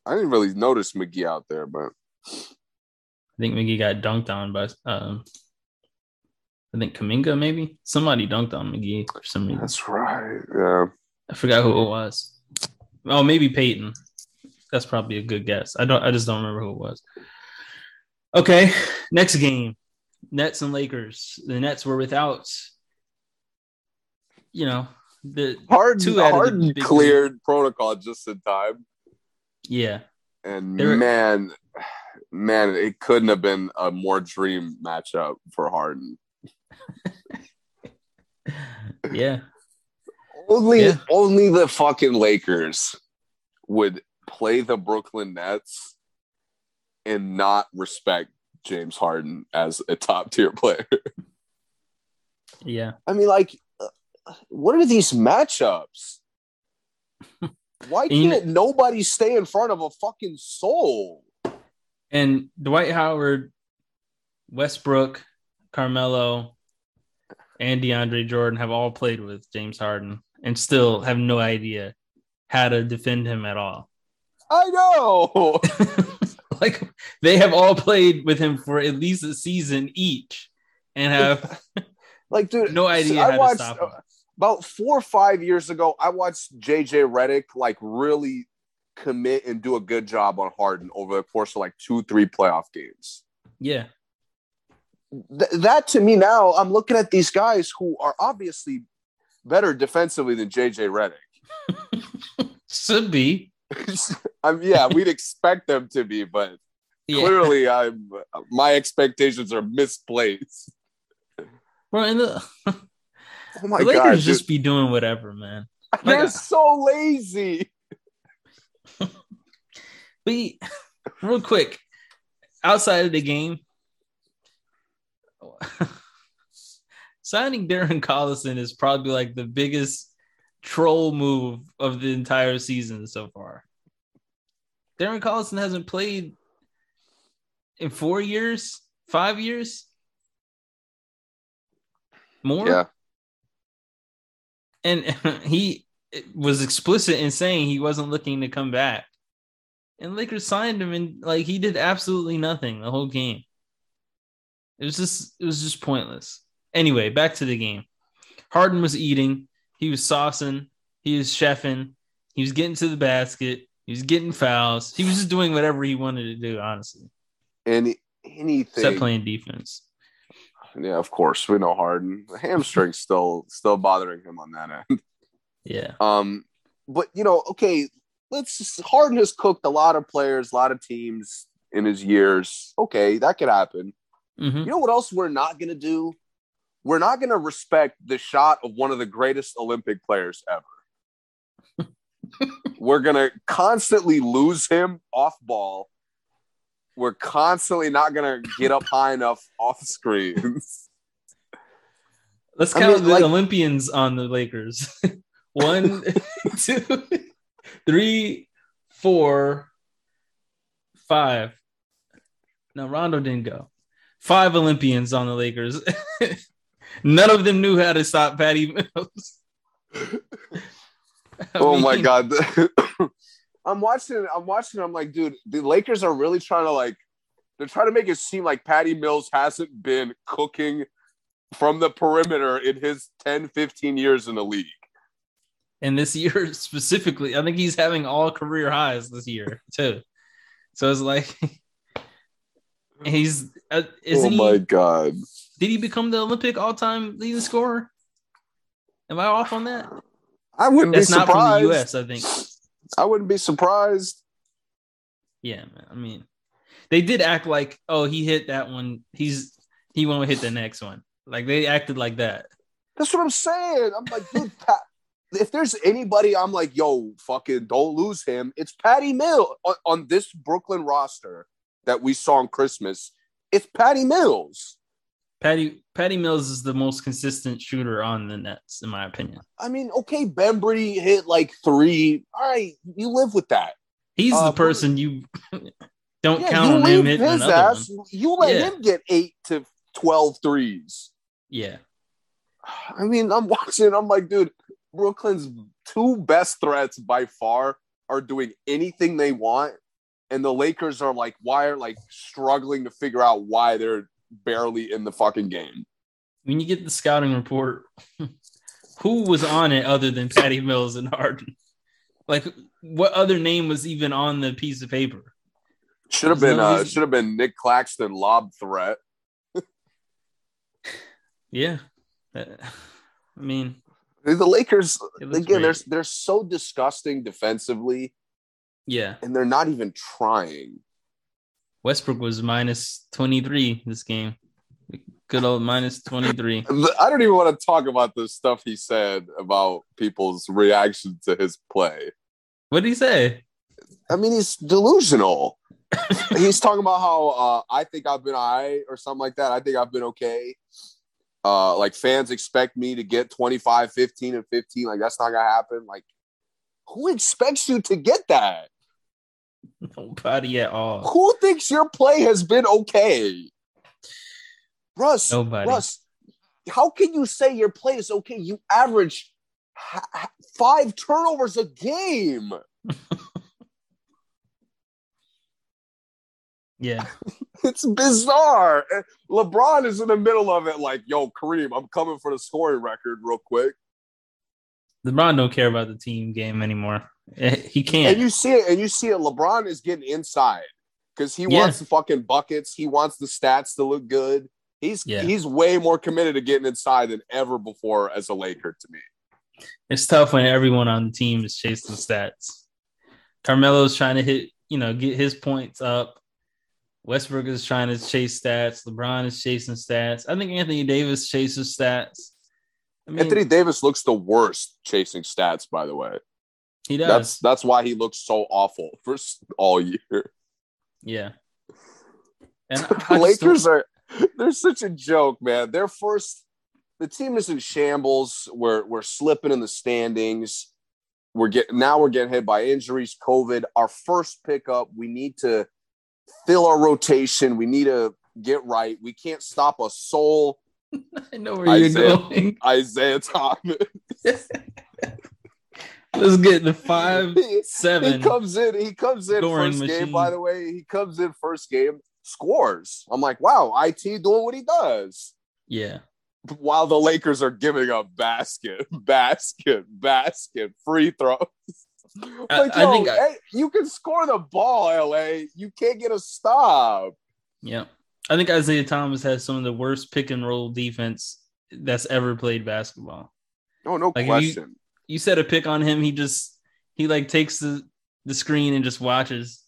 I didn't really notice McGee out there, but I think McGee got dunked on by um I think Kuminga maybe somebody dunked on McGee for some reason. that's right. Yeah. I forgot who it was. Oh, maybe Payton. That's probably a good guess. I don't. I just don't remember who it was. Okay, next game. Nets and Lakers. The Nets were without, you know, the Harden, two out of the Harden big cleared protocol just in time. yeah. And man, man, it couldn't have been a more dream matchup for Harden. [LAUGHS] Yeah. Only, Yeah. only the fucking Lakers would play the Brooklyn Nets and not respect James Harden as a top tier [LAUGHS] player. Yeah. I mean, like, uh, what are these matchups? [LAUGHS] Why can't nobody stay in front of a fucking soul? And Dwight Howard, Westbrook, Carmelo, and DeAndre Jordan have all played with James Harden and still have no idea how to defend him at all. I know. [LAUGHS] like they have all played with him for at least a season each and have [LAUGHS] like, dude, no idea I how watched to stop him. uh, about four or five years ago. I watched JJ Redick like really commit and do a good job on Harden over the course of like two, three playoff games. Yeah. Th- that to me now, I'm looking at these guys who are obviously better defensively than JJ Redick. [LAUGHS] Should be. [LAUGHS] I mean, yeah, we'd expect them to be, but [LAUGHS] Yeah. clearly, I'm my expectations are misplaced. Bro, and the, [LAUGHS] Oh my the Lakers god, just be doing whatever, man. they're like- so lazy. But real quick, outside of the game, signing Darren Collison is probably like the biggest troll move of the entire season so far. Darren Collison hasn't played in four years, five years, more. Yeah, and [LAUGHS] he was explicit in saying he wasn't looking to come back. And Lakers signed him, and like he did absolutely nothing the whole game. It was just it was just pointless. Anyway, back to the game. Harden was eating, he was saucing, he was chefing, he was getting to the basket, he was getting fouls. He was just doing whatever he wanted to do, honestly, any anything. except playing defense. Yeah, of course we know Harden. The hamstring's still still bothering him on that end. Yeah. Um, but you know, okay, let's just, Harden has cooked a lot of players, a lot of teams in his years. Okay, that could happen. hmm You know what else we're not gonna do? We're not gonna respect the shot of one of the greatest Olympic players ever. [LAUGHS] we're gonna constantly lose him off ball. We're constantly not gonna get up high enough off screens. Let's I count mean, the like- Olympians on the Lakers. [LAUGHS] One, [LAUGHS] two, three, four, five. No, Rondo didn't go. Five Olympians on the Lakers. None of them knew how to stop Patty Mills. [LAUGHS] I oh my god. [COUGHS] I'm watching I'm watching I'm like, dude, the Lakers are really trying to like they're trying to make it seem like Patty Mills hasn't been cooking from the perimeter in his 10 15 years in the league. And this year [LAUGHS] specifically, I think he's having all career highs this year too. So it's like [LAUGHS] he's uh, isn't oh my he? god. Did he become the Olympic all-time leading scorer? Am I off on that? I wouldn't That's be not surprised. from the U.S. I think. I wouldn't be surprised. Yeah, man. I mean, they did act like, oh, he hit that one. He's he won't hit the next one. Like they acted like that. That's what I'm saying. I'm like, dude, [LAUGHS] Pat, if there's anybody, I'm like, yo, fucking don't lose him. It's Patty Mill on, on this Brooklyn roster that we saw on Christmas. It's Patty Mills. Patty Patty Mills is the most consistent shooter on the Nets, in my opinion. I mean, okay, Bembry hit like three. All right, you live with that. He's Uh, the person you [LAUGHS] don't Yeah, count you on him hitting his another ass. one. You let Yeah. him get eight to 12 threes. Yeah, I mean, I'm [LAUGHS] watching. I'm like, dude, Brooklyn's two best threats by far are doing anything they want, and the Lakers are like, why are like struggling to figure out why they're barely in the fucking game. when you get the scouting report, [LAUGHS] who was on it other than Patty Mills and Harden? Like, what other name was even on the piece of paper? Should have been uh should have been Nic Claxton lob threat. [LAUGHS] Yeah. Uh, I mean, The Lakers again, they're they're so disgusting defensively, yeah. and they're not even trying. Westbrook was minus 23 this game. Good old minus 23. [LAUGHS] I don't even want to talk about the stuff he said about people's reaction to his play. What did he say? I mean, he's delusional. [LAUGHS] he's talking about how uh, I think I've been all right or something like that. I think I've been okay. Uh, like fans expect me to get 25, 15, and 15. Like that's not gonna happen. Like, who expects you to get that? Nobody at all. Who thinks your play has been okay? Russ, Nobody. Russ, how can you say your play is okay? You average ha- ha- five turnovers a game. [LAUGHS] Yeah. [LAUGHS] It's bizarre. LeBron is in the middle of it, like, yo, Kareem, I'm coming for the scoring record real quick. LeBron don't care about the team game anymore. Eh, He can't. And you see it, and you see it. LeBron is getting inside because he Yeah. wants the fucking buckets. He wants the stats to look good. He's Yeah. he's way more committed to getting inside than ever before as a Laker to me. it's tough when everyone on the team is chasing stats. Carmelo's trying to hit, you know, get his points up. Westbrook is trying to chase stats. LeBron is chasing stats. I think Anthony Davis chases stats. I mean, Anthony Davis looks the worst chasing stats, by the way. He does. That's that's why he looks so awful [LAUGHS] for all year. yeah. And [LAUGHS] the Lakers are they're such a joke, man. They're first the team is in shambles. We're we're slipping in the standings. We're getting now we're getting hit by injuries, COVID. Our first pickup, we need to fill our rotation. We need to get right. We can't stop a soul. [LAUGHS] I know where you're Isaiah. going. Isaiah Thomas. Let's get the five [LAUGHS] he, seven. he comes in, he comes in first game, by the way. He comes in first game, scores. I'm like, wow, IT doing what he does. yeah. while the Lakers are giving up basket, [LAUGHS] basket, basket, free throws. I- Like, I yo, think I- hey, you can score the ball, LA. You can't get a stop. Yeah. I think Isaiah Thomas has some of the worst pick and roll defense that's ever played basketball. No, no Like, question. You set a pick on him, he just he like takes the, the screen and just watches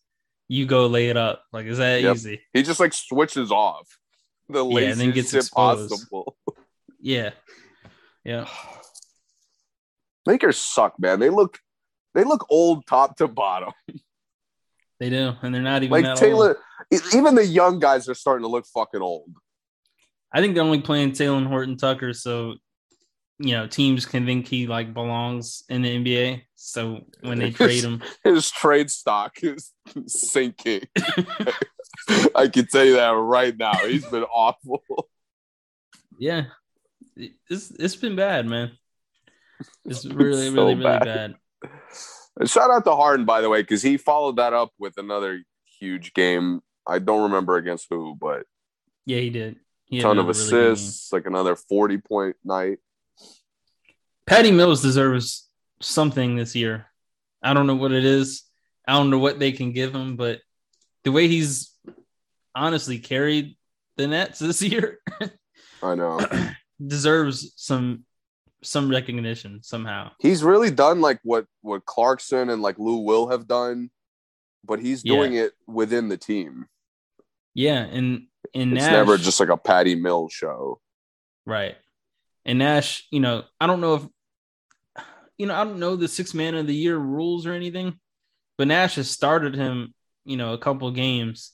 you go lay it up. Like is that Yep. easy? He just like switches off. The Yeah, and then gets shit exposed. possible. [LAUGHS] Yeah. Yeah. [SIGHS] Lakers suck, man. They look they look old top to bottom. They do. And they're not even Like Taylor, old. even the young guys are starting to look fucking old. I think they're only playing Taylor and Horton Tucker, so you know, teams can think he like belongs in the NBA. So when they trade him, [LAUGHS] His trade stock is sinking. [LAUGHS] I can tell you that right now. He's been [LAUGHS] awful. yeah, it- it's it's been bad, man. It's really, So really, really bad. bad. And Shout out to Harden, by the way, because he followed that up with another huge game. I don't remember against who, but Yeah, he did. He ton of really assists, like another 40 point night. Patty Mills deserves something this year. I don't know what it is. I don't know what they can give him, but the way he's honestly carried the Nets this [LAUGHS] year I know. [CLEARS THROAT] deserves some some recognition somehow. he's really done like what what Clarkson and like Lou Will have done, but he's Yeah. doing it within the team. Yeah, and and It's Nash, never just like a Patty Mills show. right. And Nash, you know, I don't know if you know, I don't know the six man of the year rules or anything, but Nash has started him, you know, a couple games.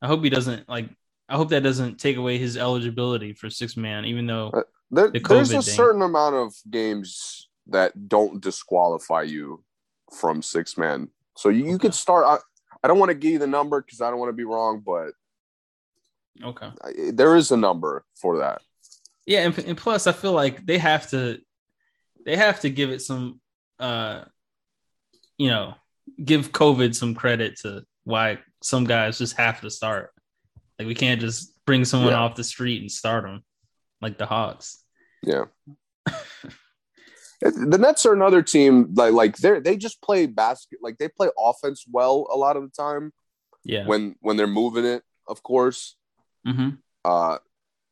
I hope he doesn't like I hope that doesn't take away his eligibility for six man, even though Uh, There, The there's a thing. certain amount of games that don't disqualify you from six man. So you, you could start. I, I don't want to give you the number because I don't want to be wrong, but okay. I, there is a number for that. Yeah, and, and plus I feel like they have to they have to give it some uh you know, give COVID some credit to why some guys just have to start. Like we can't just bring someone Yeah. off the street and start them like the Hawks. Yeah. [LAUGHS] the Nets are another team like like they they just play basket like they play offense well a lot of the time, Yeah. when when they're moving it, of course. hmm Uh,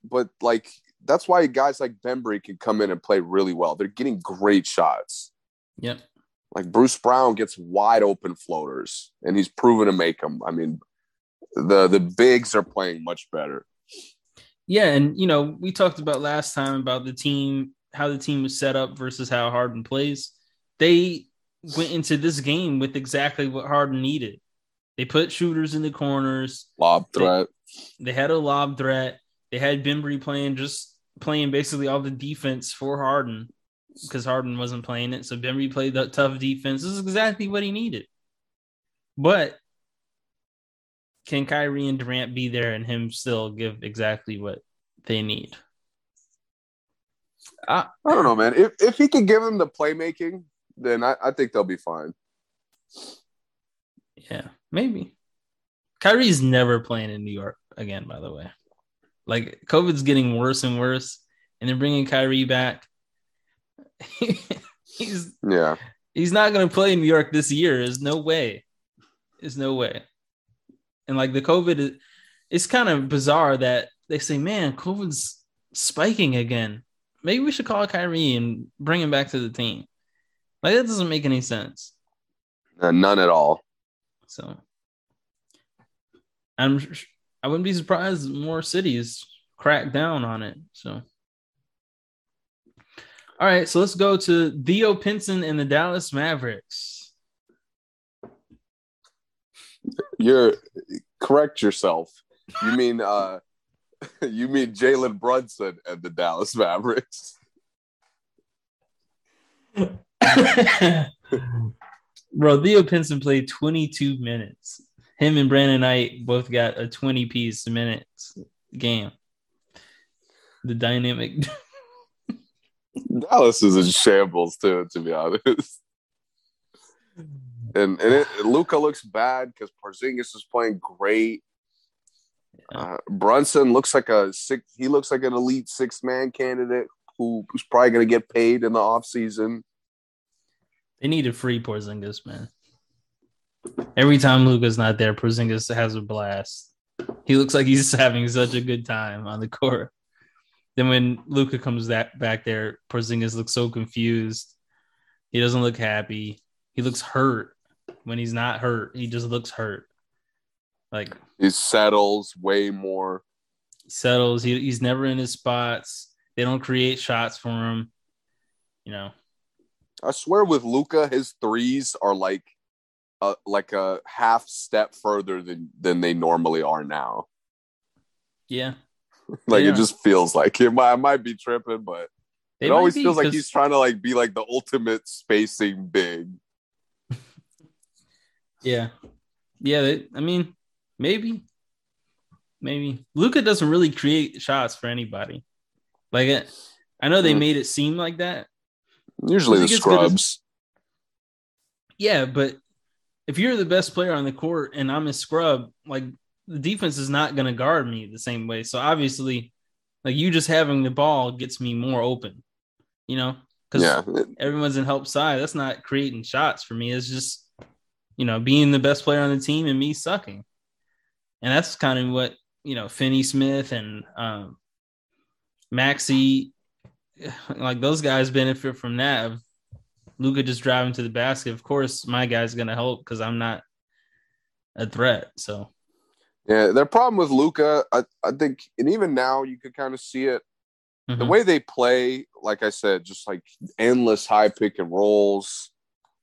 but like that's why guys like Bembry can come in and play really well. They're getting great shots. Yep. Like Bruce Brown gets wide open floaters, and he's proven to make them. I mean, the the bigs are playing much better. Yeah, and you know, we talked about last time about the team, how the team was set up versus how Harden plays. They went into this game with exactly what Harden needed. They put shooters in the corners. Lob threat. They had a lob threat. They had Bembry playing just playing basically all the defense for Harden because Harden wasn't playing it. So Bembry played the tough defense. This is exactly what he needed. But can Kyrie and Durant be there and him still give exactly what they need? I don't know, man. If if he can give them the playmaking, then I, I think they'll be fine. Yeah, maybe. Kyrie's never playing in New York again, by the way. Like COVID's getting worse and worse, and they're bringing Kyrie back. [LAUGHS] he's Yeah. he's not going to play in New York this year. There's no way. There's no way. And like the COVID, is, it's kind of bizarre that they say, "Man, COVID's spiking again. Maybe we should call Kyrie and bring him back to the team." Like that doesn't make any sense. Uh, none at all. So I'm I wouldn't be surprised more cities crack down on it. So all right, so let's go to Theo Pinson and the Dallas Mavericks. You're correct yourself. You mean uh [LAUGHS] you mean Jalen Brunson and the Dallas Mavericks. [LAUGHS] Bro, Theo Pinson played 22 minutes. Him and Brandon Knight both got a 20 piece minutes game. The dynamic. [LAUGHS] Dallas is in shambles too, to be honest. And and it, Luka looks bad because Porzingis is playing great. Uh, Brunson looks like a six. He looks like an elite six man candidate who, who's probably going to get paid in the offseason. They need to free Porzingis, man. Every time Luka's not there, Porzingis has a blast. He looks like he's [LAUGHS] having such a good time on the court. Then when Luka comes that back there, Porzingis looks so confused. He doesn't look happy. He looks hurt. When he's not hurt, he just looks hurt. Like He settles way more. he settles. He, he's never in his spots. They don't create shots for him. You know. I swear, with Luka, his threes are like, uh, like a half step further than than they normally are now. Yeah. [LAUGHS] like Yeah. it just feels like it might, I might be tripping, but They it always be, feels like he's trying to like be like the ultimate spacing big. [LAUGHS] Yeah. Yeah. They, I mean, maybe. Maybe. Luka doesn't really create shots for anybody. Like, it, I know they Mm. made it seem like that. Usually the as- scrubs. Yeah. But if you're the best player on the court and I'm a scrub, like, the defense is not going to guard me the same way. So obviously, like, you just having the ball gets me more open, you know? Because yeah, everyone's in help side. That's not creating shots for me. It's just, you know, being the best player on the team and me sucking. And that's kind of what, you know, Finney Smith and um, Maxi, [SIGHS] like those guys benefit from that. Of Luka just driving to the basket. Of course, my guy's going to help because I'm not a threat. So, yeah. Their problem with Luka, I, I think, and even now you could kind of see it. The mhm. way they play, like I said, just like endless high pick and rolls,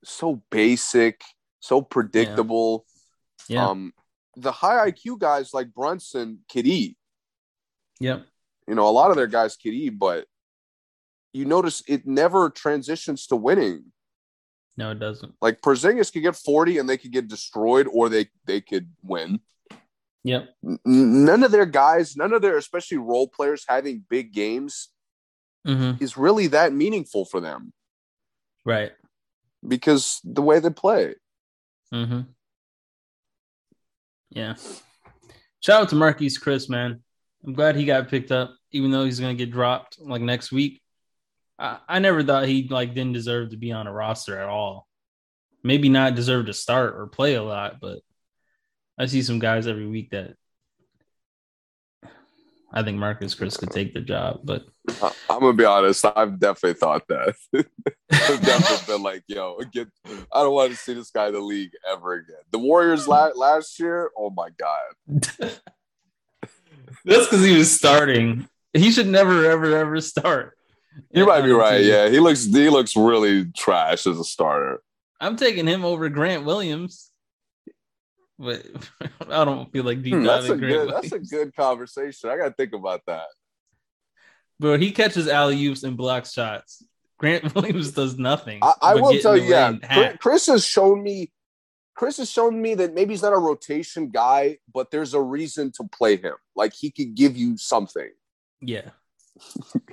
so basic, so predictable. yeah. Um, the high IQ guys like Brunson could eat. yep. You know, a lot of their guys could eat, but you notice it never transitions to winning. No, it doesn't. Like Porzingis could get 40 and they could get destroyed or they they could win. Yep. N- none of their guys, none of their especially role players having big games hmm is really that meaningful for them Right. because the way they play. Mm-hmm. Yeah. Shout out to Marquese Chriss, man. I'm glad he got picked up, even though he's gonna get dropped like next week. I, I never thought he like didn't deserve to be on a roster at all. Maybe not deserve to start or play a lot, but I see some guys every week that I think Marquese Chriss could take the job, but I'm gonna be honest. I've definitely thought that. [LAUGHS] I've definitely been like, "Yo, get." I don't want to see this guy in the league ever again. The Warriors la- last year, oh my god. [LAUGHS] That's because he was starting. He should never, ever, ever start. You might be right. Yeah, he looks he looks really trash as a starter. I'm taking him over Grant Williams, but [LAUGHS] I don't feel like deep Hmm, that's a diving Grant good Williams. that's a good conversation. I got to think about that. But he catches alley oops and blocks shots. Grant [LAUGHS] Williams does nothing. I, I will tell you, yeah, Chriss has shown me. Chriss has shown me that maybe he's not a rotation guy, but there's a reason to play him. Like he could give you something. Yeah,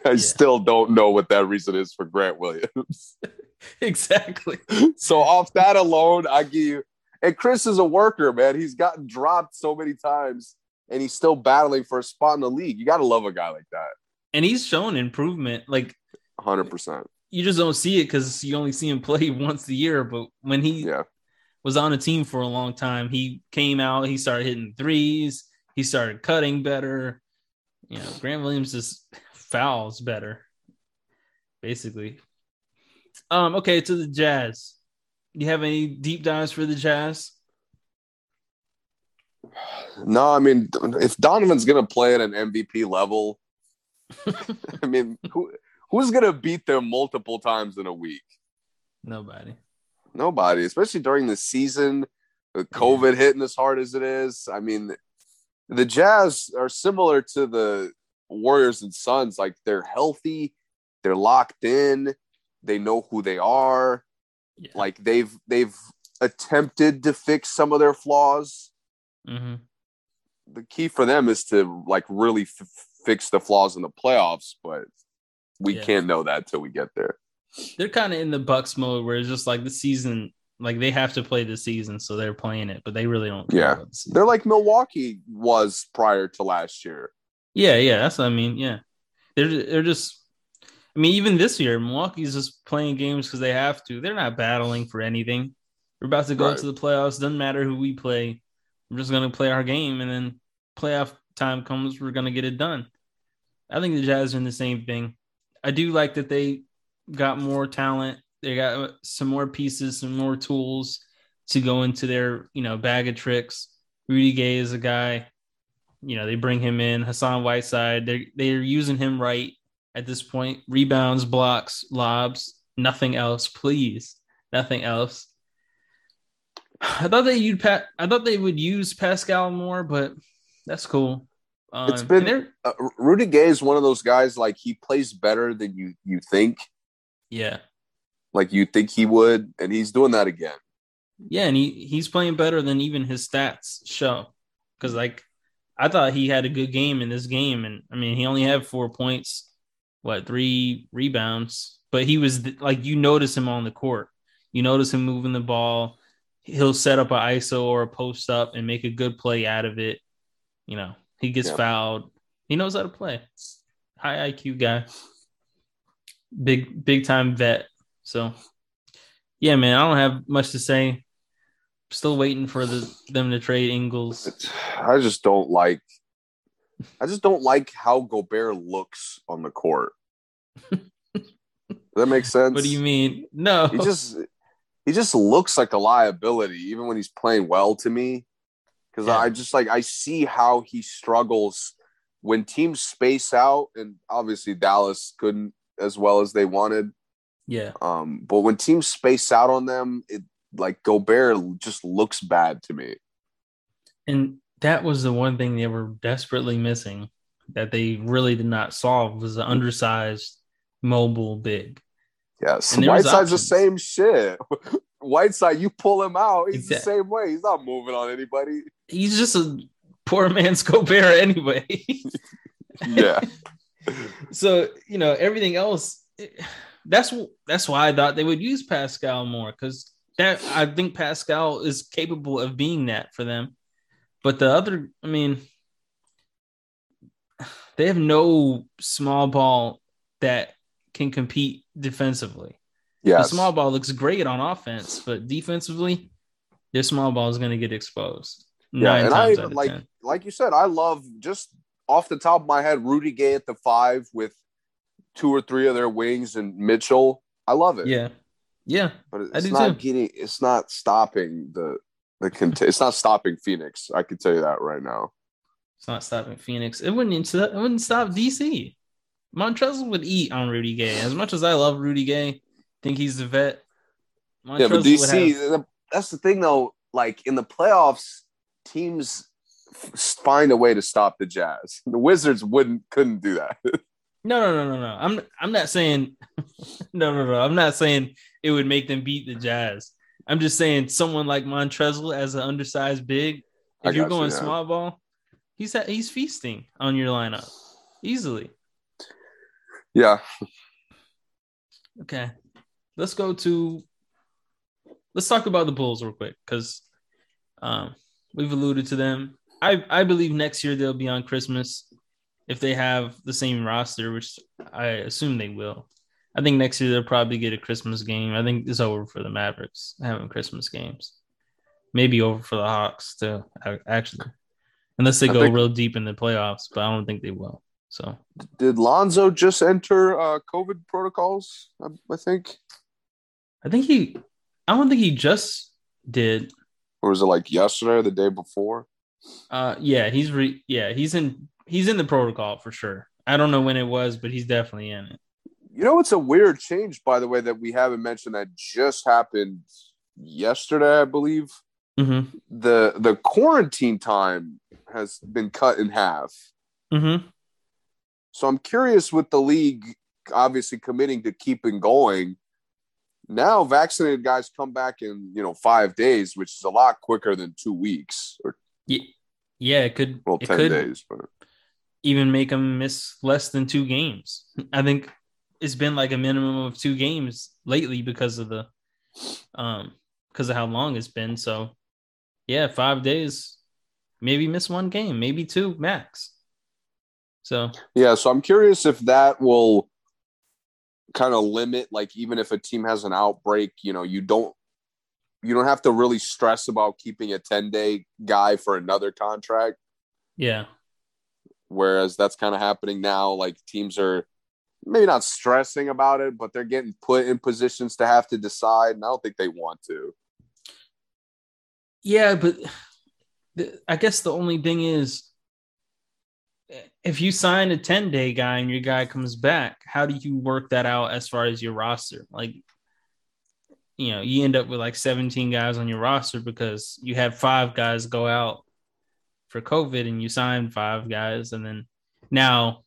I still don't know what that reason is for Grant Williams. [LAUGHS] exactly. so off that alone, I give you. And Chriss is a worker, man. He's gotten dropped so many times, and he's still battling for a spot in the league. You got to love a guy like that. And he's shown improvement. Like Hundred percent. you just don't see it because you only see him play [LAUGHS] once a year. But when he Yeah. was on a team for a long time, he came out, he started hitting threes, he started cutting better. You know, Grant Williams just fouls better, basically. Um, okay, to the Jazz. You have any deep dives for the Jazz? No, I mean, if Donovan's gonna play at an MVP level, [LAUGHS] I mean, who who's gonna beat them multiple times in a week? Nobody. Nobody, especially during the season, with COVID hitting as hard as it is. I mean, the Jazz are similar to the Warriors and Suns. Like they're healthy, they're locked in, they know who they are. Yeah. Like they've they've attempted to fix some of their flaws. hmm The key for them is to like really f- fix the flaws in the playoffs, but we Yeah. can't know that till we get there. They're kind of in the Bucks mode where it's just like the season, like they have to play the season, so they're playing it, but they really don't. Yeah. the. They're like Milwaukee was prior to last year. Yeah, yeah, that's what I mean. Yeah, they're they're just. I mean, even this year, Milwaukee's just playing games because they have to. They're not battling for anything. We're about to go Right. to the playoffs. Doesn't matter who we play. We're just gonna play our game, and then playoff time comes, we're gonna get it done. I think the Jazz are in the same thing. I do like that they got more talent. They got uh, some more pieces, some more tools to go into their, you know, bag of tricks. Rudy Gay is a guy. You know, they bring him in. Hassan Whiteside. They they're using him right at this point. Rebounds, blocks, lobs, nothing else, please. Nothing else. I thought they would pat. I thought they would use Paschall more, but that's cool. Um, It's been- they're- Uh, Rudy Gay is one of those guys like he plays better than you you think, yeah, like you think he would, and he's doing that again. yeah, and he he's playing better than even his stats show. Because like, I thought he had a good game in this game, and I mean, he only had four points, what three rebounds, but he was like you notice him on the court. You notice him moving the ball. He'll set up an ISO or a post up and make a good play out of it. You know, he gets Yeah. fouled. He knows how to play. High IQ guy. Big big time vet. So yeah, man, I don't have much to say. Still waiting for the them to trade Ingles. I just don't like. I just don't like how Gobert looks on the court. Does that makes [LAUGHS] sense? What do you mean? No. He just he just looks like a liability, even when he's playing well to me. Because Yeah. I just like I see how he struggles when teams space out, and obviously Dallas couldn't as well as they wanted. yeah. Um, but when teams space out on them, it like Gobert just looks bad to me. And that was the one thing they were desperately missing that they really did not solve was the undersized mobile big. Yes, Whiteside's the same shit. [LAUGHS] Whiteside, you pull him out, he's Exact- the same way. He's not moving on anybody. He's just a poor man's [LAUGHS] Gobert anyway. [LAUGHS] Yeah, so you know everything else that's that's why i thought they would use Paschall more because that i think Paschall is capable of being that for them but the other i mean [SIGHS] they have no small ball that can compete defensively Yeah, small ball looks great on offense but defensively their small ball is going to get exposed yeah, and I like 10. like you said, I love just off the top of my head, Rudy Gay at the five with two or three of their wings and Mitchell. I love it. Yeah, yeah, but it's not too. getting. It's not stopping the the. Cont- it's not stopping Phoenix. I can tell you that right now. It's not stopping Phoenix. It wouldn't. It wouldn't stop DC. Montrezl would eat on Rudy Gay. As much as I love Rudy Gay, think he's the vet. Montrezl yeah, but DC. Have... That's the thing, though. Like in the playoffs, teams find a way to stop the Jazz. [LAUGHS] The Wizards wouldn't couldn't do that. [LAUGHS] no, no, no, no, no. I'm I'm not saying [LAUGHS] no, no, no. I'm not saying it would make them beat the Jazz. I'm just saying someone like Montrezl as an undersized big, if you're going you, small ball, he's he's feasting on your lineup easily. Yeah. Okay. Let's go to let's talk about the Bulls real quick because um, we've alluded to them. I I believe next year they'll be on Christmas if they have the same roster, which I assume they will. I think next year they'll probably get a Christmas game. I think it's over for the Mavericks having Christmas games. Maybe over for the Hawks too, actually, unless they go think, real deep in the playoffs. But I don't think they will. So, did Lonzo just enter uh, COVID protocols? I, I think. I think he. I don't think he just did. Or was it like yesterday or the day before? Uh, yeah, he's re. Yeah, he's in. He's in the protocol for sure. I don't know when it was, but he's definitely in it. You know, it's a weird change, by the way, that we haven't mentioned that just happened yesterday, I believe. Mm-hmm. The the quarantine time has been cut in half. Mm-hmm. So I'm curious with the league obviously committing to keeping going. Now vaccinated guys come back in, you know, five days, which is a lot quicker than two weeks or yeah, yeah it could well it 10 could days, but even make them miss less than two games. I think it's been like a minimum of two games lately because of the um because of how long it's been. So yeah, five days, maybe miss one game, maybe two max. So yeah, so I'm curious if that will kind of limit, like even if a team has an outbreak, you know, you don't you don't have to really stress about keeping a 10 day guy for another contract. Yeah. Whereas that's kind of happening now. Like teams are maybe not stressing about it, but they're getting put in positions to have to decide. And I don't think they want to. Yeah, but I guess the only thing is if you sign a 10 day guy and your guy comes back, how do you work that out as far as your roster? Like, you know, you end up with like 17 guys on your roster because you have five guys go out for COVID and you sign five guys. And then now,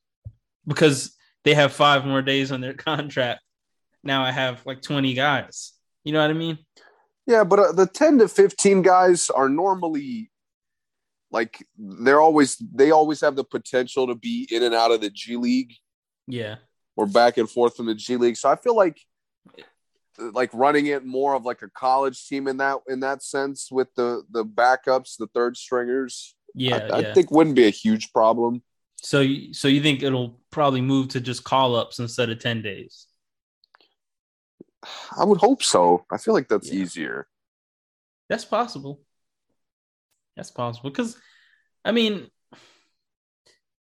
because they have five more days on their [LAUGHS] contract, now I have like 20 guys. You know what I mean? Yeah, but uh, the 10 to 15 guys are normally like they're always they always have the potential to be in and out of the G League. Yeah. Or back and forth from the G League. So I feel like like running it more of like a college team in that in that sense with the the backups, the third stringers. Yeah, I, yeah. I think wouldn't be a huge problem. So you, so you think it'll probably move to just call ups instead of 10 days? I would hope so. I feel like that's yeah. easier. That's possible. That's possible because, I mean,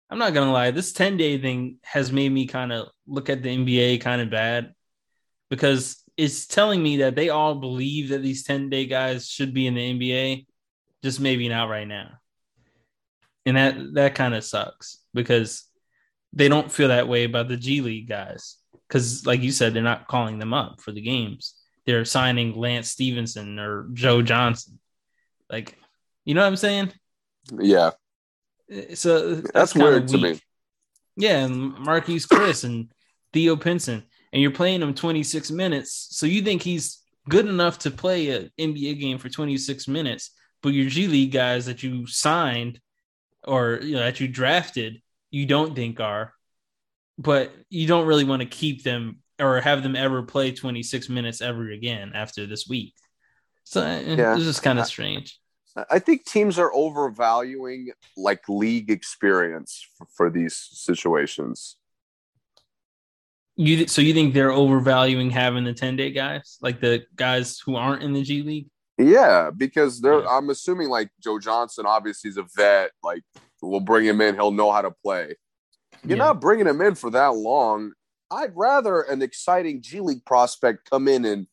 I'm not gonna lie. This 10 day thing has made me kind of look at the NBA kind of bad because it's telling me that they all believe that these 10 day guys should be in the NBA, just maybe not right now. And that that kind of sucks because they don't feel that way about the G League guys. Because, like you said, they're not calling them up for the games. They're signing Lance Stephenson or Joe Johnson. Like, you know what I'm saying? Yeah. So that's, that's weird to me. Yeah, and Marquese Chriss and Theo Pinson, and you're playing him 26 minutes. So you think he's good enough to play an NBA game for 26 minutes, but your G League guys that you signed or you know that you drafted, you don't think are, but you don't really want to keep them or have them ever play 26 minutes ever again after this week. So eh, yeah. it's just kind of strange. I think teams are overvaluing like league experience for, for these situations. You so you think they're overvaluing having the 10 day guys, like the guys who aren't in the G League? Yeah, because they're. Yeah. I'm assuming like Joe Johnson, obviously, is a vet. Like we'll bring him in, he'll know how to play. You're Yeah. not bringing him in for that long. I'd rather an exciting G League prospect come in and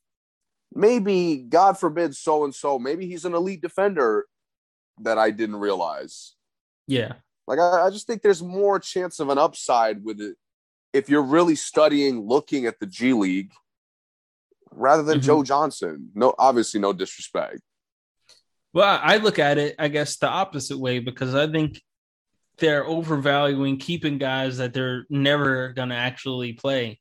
maybe, God forbid, so and so. Maybe he's an elite defender that I didn't realize. Yeah. Like I, I just think there's more chance of an upside with it if you're really studying, looking at the G League rather than Mhm. Joe Johnson. No, obviously, no disrespect. Well, I look at it, I guess, the opposite way because I think they're overvaluing keeping guys that they're never going to actually play,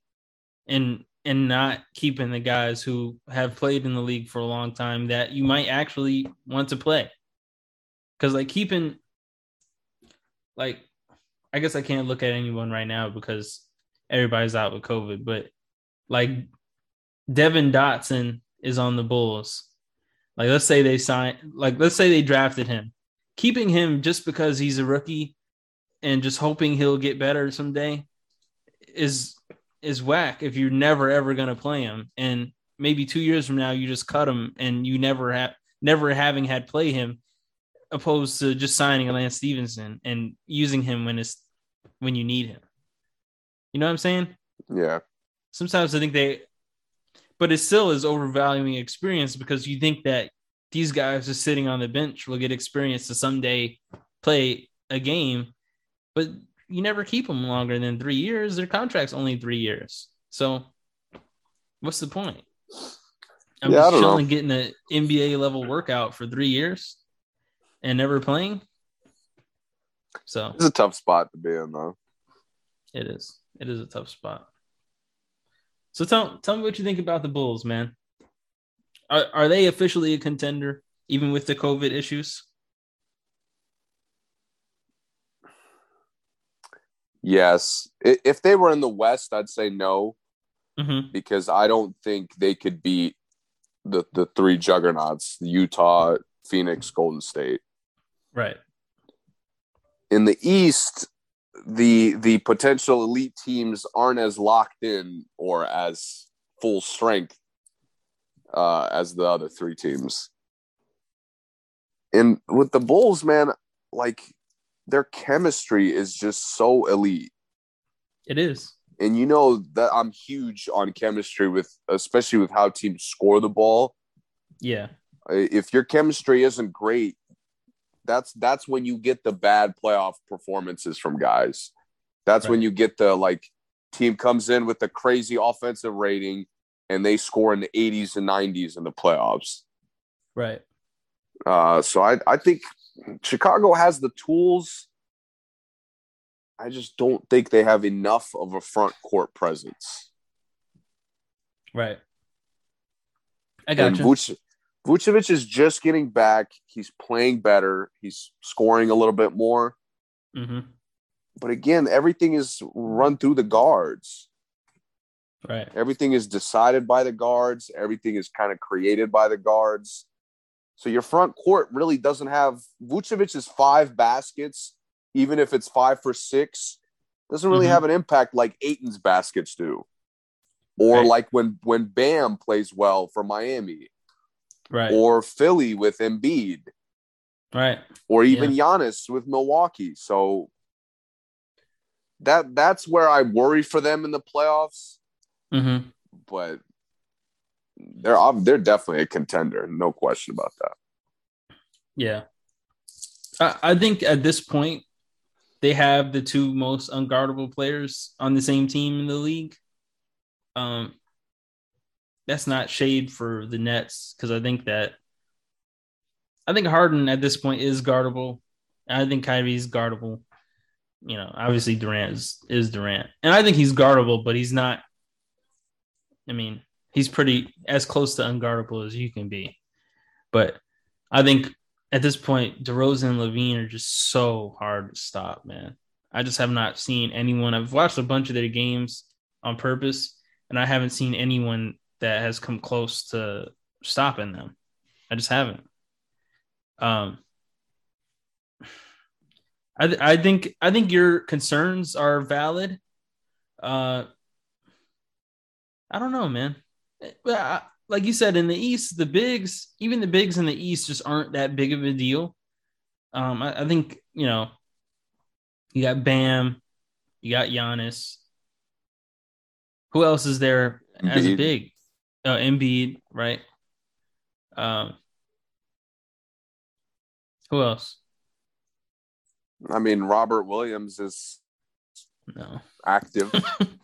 and and not keeping the guys who have played in the league for a long time that you might actually want to play. Because like keeping, like, I guess I can't look at anyone right now because everybody's out with COVID, but like Devon Dotson is on the Bulls. Like let's say they sign like let's say they drafted him. Keeping him just because he's a rookie and just hoping he'll get better someday is is whack if you're never ever going to play him and maybe 2 years from now you just cut him and you never have never having had play him opposed to just signing Lance Stephenson and using him when it's when you need him. You know what I'm saying? Yeah. sometimes I think they, but it still is overvaluing experience because you think that these guys are sitting on the bench will get experience to someday play a game, but you never keep them longer than three years. Their contract's only three years. So what's the point? I'm Yeah, just don't know. chilling getting an NBA level workout for three years and never playing. So It's a tough spot to be in, though. it is. It is a tough spot. So tell tell me what you think about the Bulls, man. Are are they officially a contender even with the COVID issues? Yes. If they were in the West, I'd say no, Mm-hmm. because I don't think they could beat the, the three juggernauts Utah, Phoenix, Golden State. Right. In the East, the the potential elite teams aren't as locked in or as full strength uh, as the other three teams. And with the Bulls, man, like their chemistry is just so elite. It is. and you know that I'm huge on chemistry with especially with how teams score the ball. Yeah. If your chemistry isn't great, that's that's when you get the bad playoff performances from guys. That's when you get the like team comes in with a crazy offensive rating and they score in the 80s and 90s in the playoffs. Right. Uh, so I I think Chicago has the tools. I just don't think they have enough of a front court presence. Right. I And got you. Vuce- Vucevic is just getting back. He's playing better. He's scoring a little bit more. hmm But again, everything is run through the guards. Right. Everything is decided by the guards. Everything is kind of created by the guards. So your front court really doesn't have Vucevic's five baskets, even if it's five for six, doesn't really Mhm. have an impact like Ayton's baskets do. Or Right. like when when Bam plays well for Miami, Right. or Philly with Embiid. right. or even Giannis with Milwaukee. So that that's where I worry for them in the playoffs. hmm But they're they're definitely a contender, no question about that. Yeah. I, I think at this point, they have the two most unguardable players on the same team in the league. Um, that's not shade for the Nets because I think that I think Harden at this point is guardable. I think Kyrie's guardable. You know, obviously Durant is, is Durant, and I think he's guardable, but he's not. I mean, he's pretty as close to unguardable as you can be. But I think at this point, DeRozan and LaVine are just so hard to stop, man. I just have not seen anyone. I've watched a bunch of their games on purpose, and I haven't seen anyone that has come close to stopping them. I just haven't. Um, I th- I think I think your concerns are valid. Uh, I don't know, man. Well, like you said in the East, the bigs, even the bigs in the East, just aren't that big of a deal. Um, I, I think you know, you got Bam, you got Giannis. Who else is there as a big? Uh, Embiid, right? Um, who else? I mean, Robert Williams is No, active. [LAUGHS]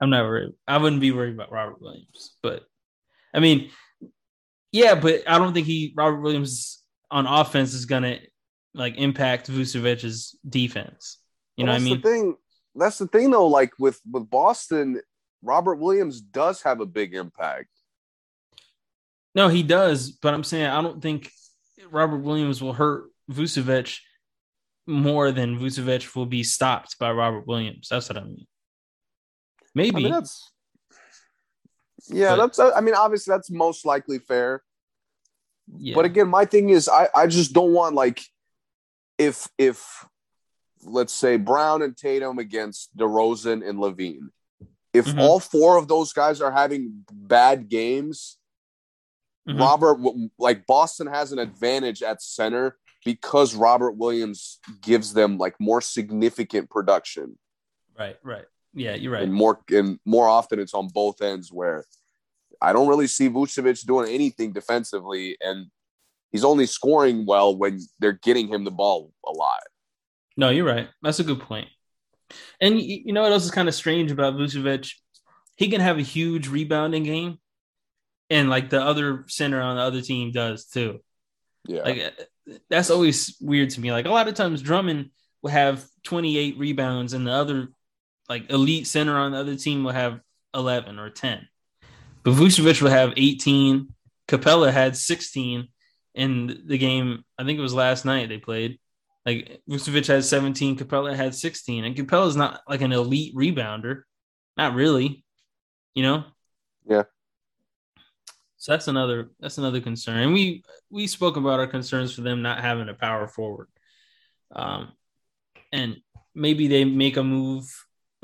I'm not worried. I wouldn't be worried about Robert Williams, but I mean, yeah, but I don't think he Robert Williams on offense is gonna like impact Vucevic's defense. You know what I mean? The thing, that's the thing, though. Like with with Boston, Robert Williams does have a big impact. No, he does, but I'm saying I don't think Robert Williams will hurt Vucevic more than Vucevic will be stopped by Robert Williams. That's what I mean. I Maybe. mean, that's yeah, But- that's. I mean, obviously, that's most likely fair. yeah. But again, my thing is, I I just don't want like if if let's say Brown and Tatum against DeRozan and LaVine. If Mhm. all four of those guys are having bad games, Mhm. Robert, like Boston has an advantage at center because Robert Williams gives them like more significant production right, right. Yeah, you're right. and more and more often it's on both ends where I don't really see Vucevic doing anything defensively and he's only scoring well when they're getting him the ball a lot. No, you're right. That's a good point. And you know what else is kind of strange about Vucevic? He can have a huge rebounding game, and like the other center on the other team does too. Yeah. Like uh, that's always weird to me. Like a lot of times Drummond will have 28 rebounds, and the other like elite center on the other team will have 11 or 10. But Vucevic will have 18. Capela had 16 in the game. I think it was last night they played. Like Vucevic had 17, Capela had 16, and Capela's not like an elite rebounder, not really, you know. Yeah. So that's another that's another concern, and we we spoke about our concerns for them not having a power forward, um, and maybe they make a move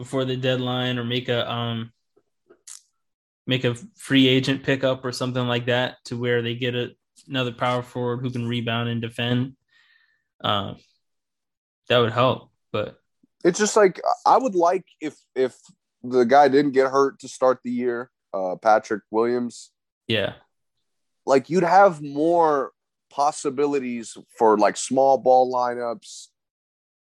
before the deadline or make a um make a free agent pickup or something like that to where they get a, another power forward who can rebound and defend. Um, that would help, but It's just like I would like if if the guy didn't get hurt to start the year, uh Patrick Williams, yeah, like you'd have more possibilities for like small ball lineups.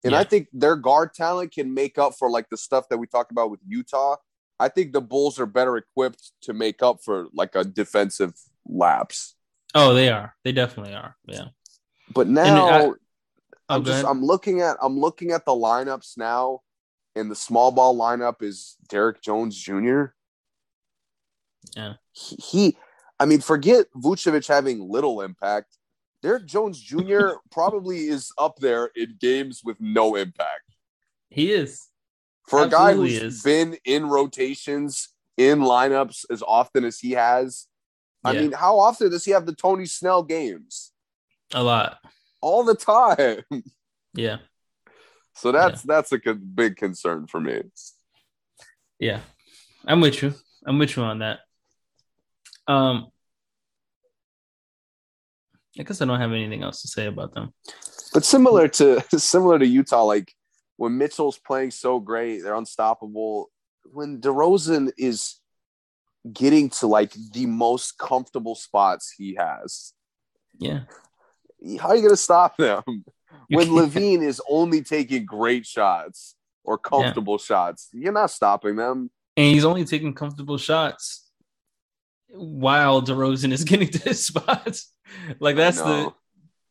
And Yeah. I think their guard talent can make up for like the stuff that we talked about with Utah. I think the Bulls are better equipped to make up for like a defensive lapse. oh, they are, they definitely are, yeah. But now Oh, I'm go just. I'm looking at I'm looking at the lineups now, and the small ball lineup is Derrick Jones Jr. Yeah. he, he I mean, forget Vucevic having little impact. Derrick Jones Jr. probably is up there in games with no impact. he is. For a guy Absolutely who's is. been in rotations in lineups as often as he has, I Yeah. mean, how often does he have the Tony Snell games? A lot, All the time. yeah, So that's that's a big concern for me. yeah. I'm with you. I'm with you on that. Um, I guess I don't have anything else to say about them. But similar to [LAUGHS] similar to Utah, like when Mitchell's playing so great, they're unstoppable. When DeRozan is getting to like the most comfortable spots he has, Yeah, how are you gonna stop them? [LAUGHS] When. LaVine is only taking great shots or comfortable shots, you're not stopping them. and he's only taking comfortable shots while DeRozan is [LAUGHS] getting to his spots. Like that's the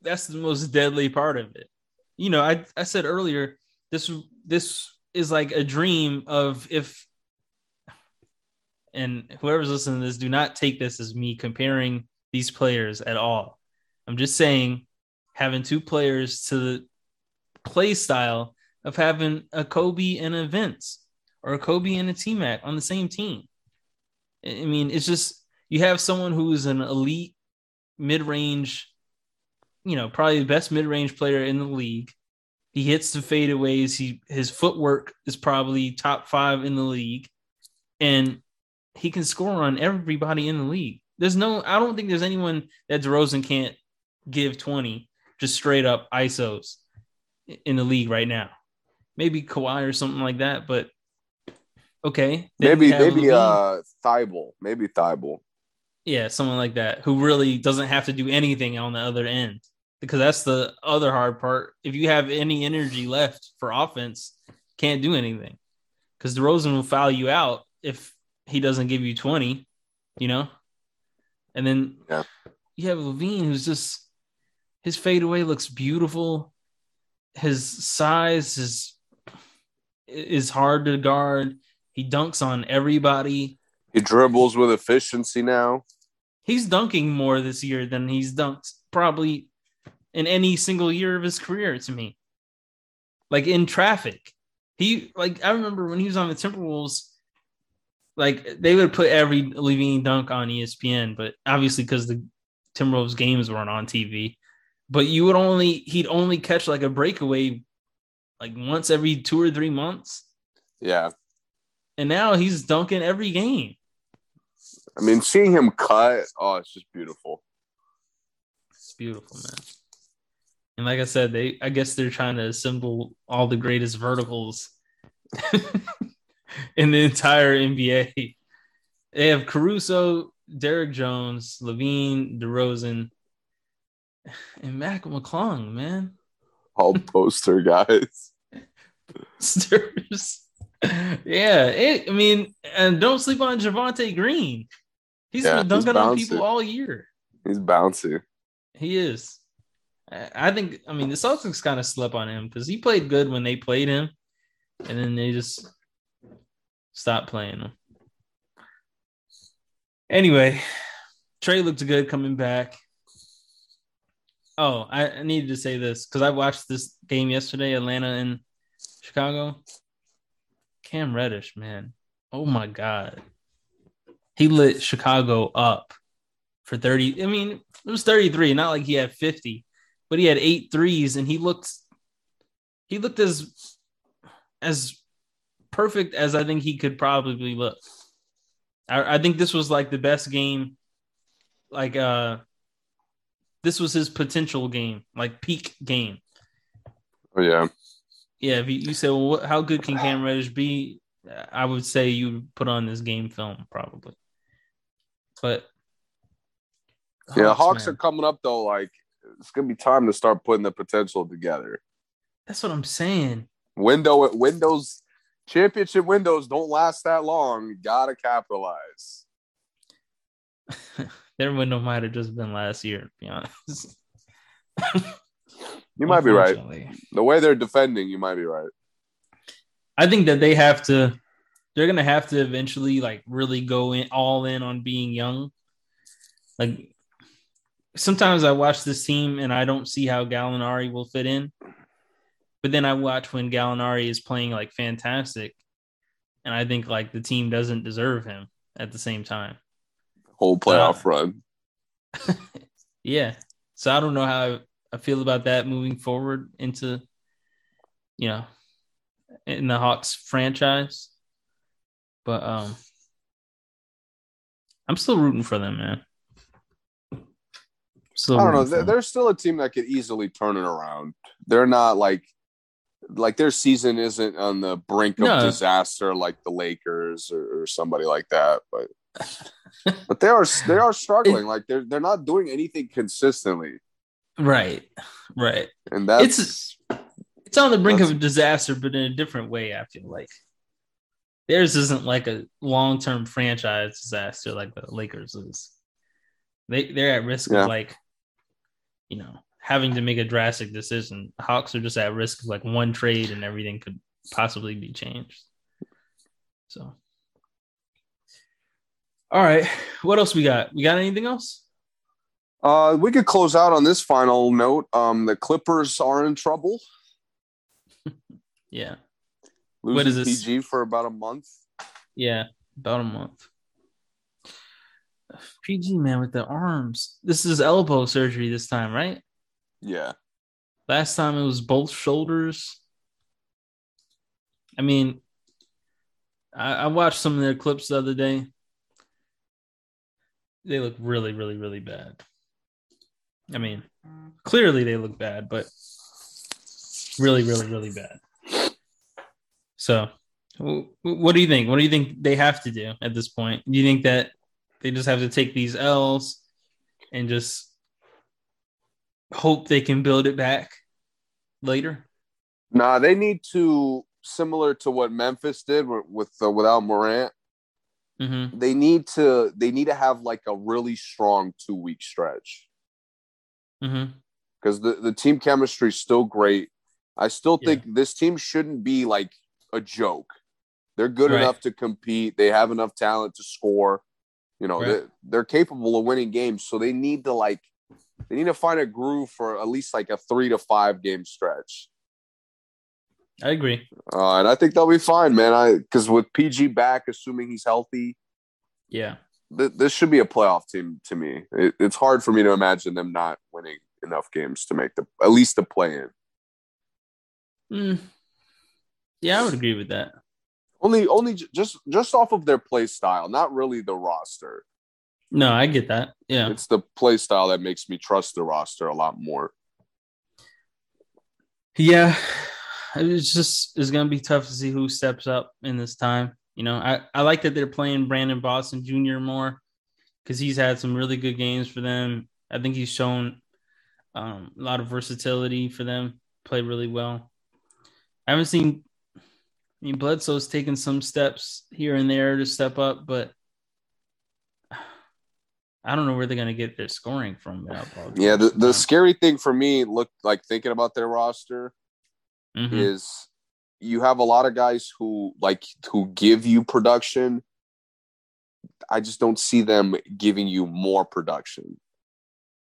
that's the most deadly part of it. You know, I I said earlier this this is like a dream of if and whoever's listening to this, do not take this as me comparing these players at all. I'm just saying having two players to the play style of having a Kobe and a Vince or a Kobe and a T Mac on the same team. I I mean, it's just you have someone who is an elite mid range, you know, probably the best mid range player in the league. He hits the fadeaways. He his footwork is probably top five in the league, and he can score on everybody in the league. There's no. I don't think there's anyone that DeRozan can't give 20 just straight up ISOs in the league right now. Maybe Kawhi or something like that, but okay. Maybe maybe uh Thybulle. Maybe Thybulle. Yeah, someone like that who really doesn't have to do anything on the other end. Because that's the other hard part. If you have any energy left for offense, can't do anything. Because DeRozan will foul you out if he doesn't give you 20, you know? And then Yeah. you have LaVine who's just his fadeaway looks beautiful. His size is is hard to guard. He dunks on everybody. He dribbles with efficiency now. He's dunking more this year than he's dunked probably in any single year of his career to me. Like in traffic. He like I remember when he was on the Timberwolves, like they would put every LaVine dunk on ESPN, but obviously because the Timberwolves games weren't on TV. But you would only he'd only catch like a breakaway like once every two or three months. Yeah. And now he's dunking every game. I mean, seeing him cut, oh, it's just beautiful. It's beautiful, man. And like I said, they I guess they're trying to assemble all the greatest verticals [LAUGHS] in the entire NBA. They have Caruso, Derrick Jones, LaVine, DeRozan, and Mac McClung, man. All [LAUGHS] poster guys. Stirs. [LAUGHS] yeah, it, I mean, and don't sleep on Javonte Green. He's Yeah, been he's dunking on people all year. He's bouncy. He is. I I think. I mean, the Celtics kind of slept on him because he played good when they played him, and then they just stopped playing him. Anyway, Trae looked good coming back. Oh, I, I needed to say this because I watched this game yesterday, Atlanta and Chicago. Cam Reddish, man. Oh my God. He lit Chicago up for 30. I mean, it was 33, not like he had 50, but he had eight threes and he looked he looked as as perfect as I think he could probably look. I, I think this was like the best game, like uh this was his potential game, like peak game. Oh yeah. Yeah, if you, you say, well, what, how good can Cam Reddish be? I would say you put on this game film probably. But Yeah, Hawks man, are coming up though. Like it's gonna be time to start putting the potential together. That's what I'm saying. Window windows championship windows don't last that long. You gotta capitalize. [LAUGHS] Their window might have just been last year, to be honest. [LAUGHS] You might be right. The way they're defending, you might be right. I think that they have to. They're gonna have to eventually like really go in all in on being young. Like sometimes I watch this team and I don't see how Gallinari will fit in, but then I watch when Gallinari is playing like fantastic, and I think like the team doesn't deserve him at the same time. Whole playoff Uh, run. [LAUGHS] Yeah. So I don't know how I feel about that moving forward into, you know, in the Hawks franchise. But um I'm still rooting for them, man. Still I don't know. They're, they're still a team that could easily turn it around. They're not like like their season isn't on the brink of No. disaster like the Lakers or, or somebody like that. But but they are they are struggling. like they're they're not doing anything consistently, Right. Right. and that's It's- It's on the brink of a disaster, but in a different way, I feel like. Theirs isn't like a long term franchise disaster like the Lakers is. They they're at risk Yeah. of like, you know, having to make a drastic decision. Hawks are just at risk of like one trade and everything could possibly be changed. So all right. What else we got? We got anything else? uh we could close out on this final note. Um the Clippers are in trouble. [LAUGHS] Yeah. Losing What is this? PG for about a month. Yeah, about a month. PG man with the arms. This is elbow surgery this time, right? Yeah. Last time it was both shoulders. I mean, I, I watched some of their clips the other day. they look really, really, really bad. I mean, clearly they look bad, but really, really, really bad. So, what do you think? What do you think they have to do at this point? Do you think that they just have to take these L's and just hope they can build it back later? Nah, they need to similar to what Memphis did with, with uh, without Morant. Mm-hmm. They need to they need to have like a really strong two week stretch Mm-hmm. because the, the team chemistry is still great. I still Yeah. think this team shouldn't be like a joke. They're good Right. enough to compete. They have enough talent to score. You know, Right. they're, they're capable of winning games. So they need to like they need to find a groove for at least like a three to five game stretch. I agree. Uh, and I think they'll be fine, man. I because with PG back, assuming he's healthy, Yeah. th- this should be a playoff team to me. It, it's hard for me to imagine them not winning enough games to make the at least the play in. Mm. Yeah, I would agree with that. Only, only just just off of their play style, not really the roster. No, I get that. Yeah. It's the play style that makes me trust the roster a lot more. Yeah, it's just it's gonna be tough to see who steps up in this time. You know, I, I like that they're playing Brandon Boston Jr. more because he's had some really good games for them. I think he's shown um, a lot of versatility for them. Play really well. I haven't seen. I mean, Bledsoe's taken some steps here and there to step up, but I don't know where they're gonna get their scoring from. Yeah, the, the scary thing for me, look like thinking about their roster Mhm. is you have a lot of guys who like who give you production. I just don't see them giving you more production.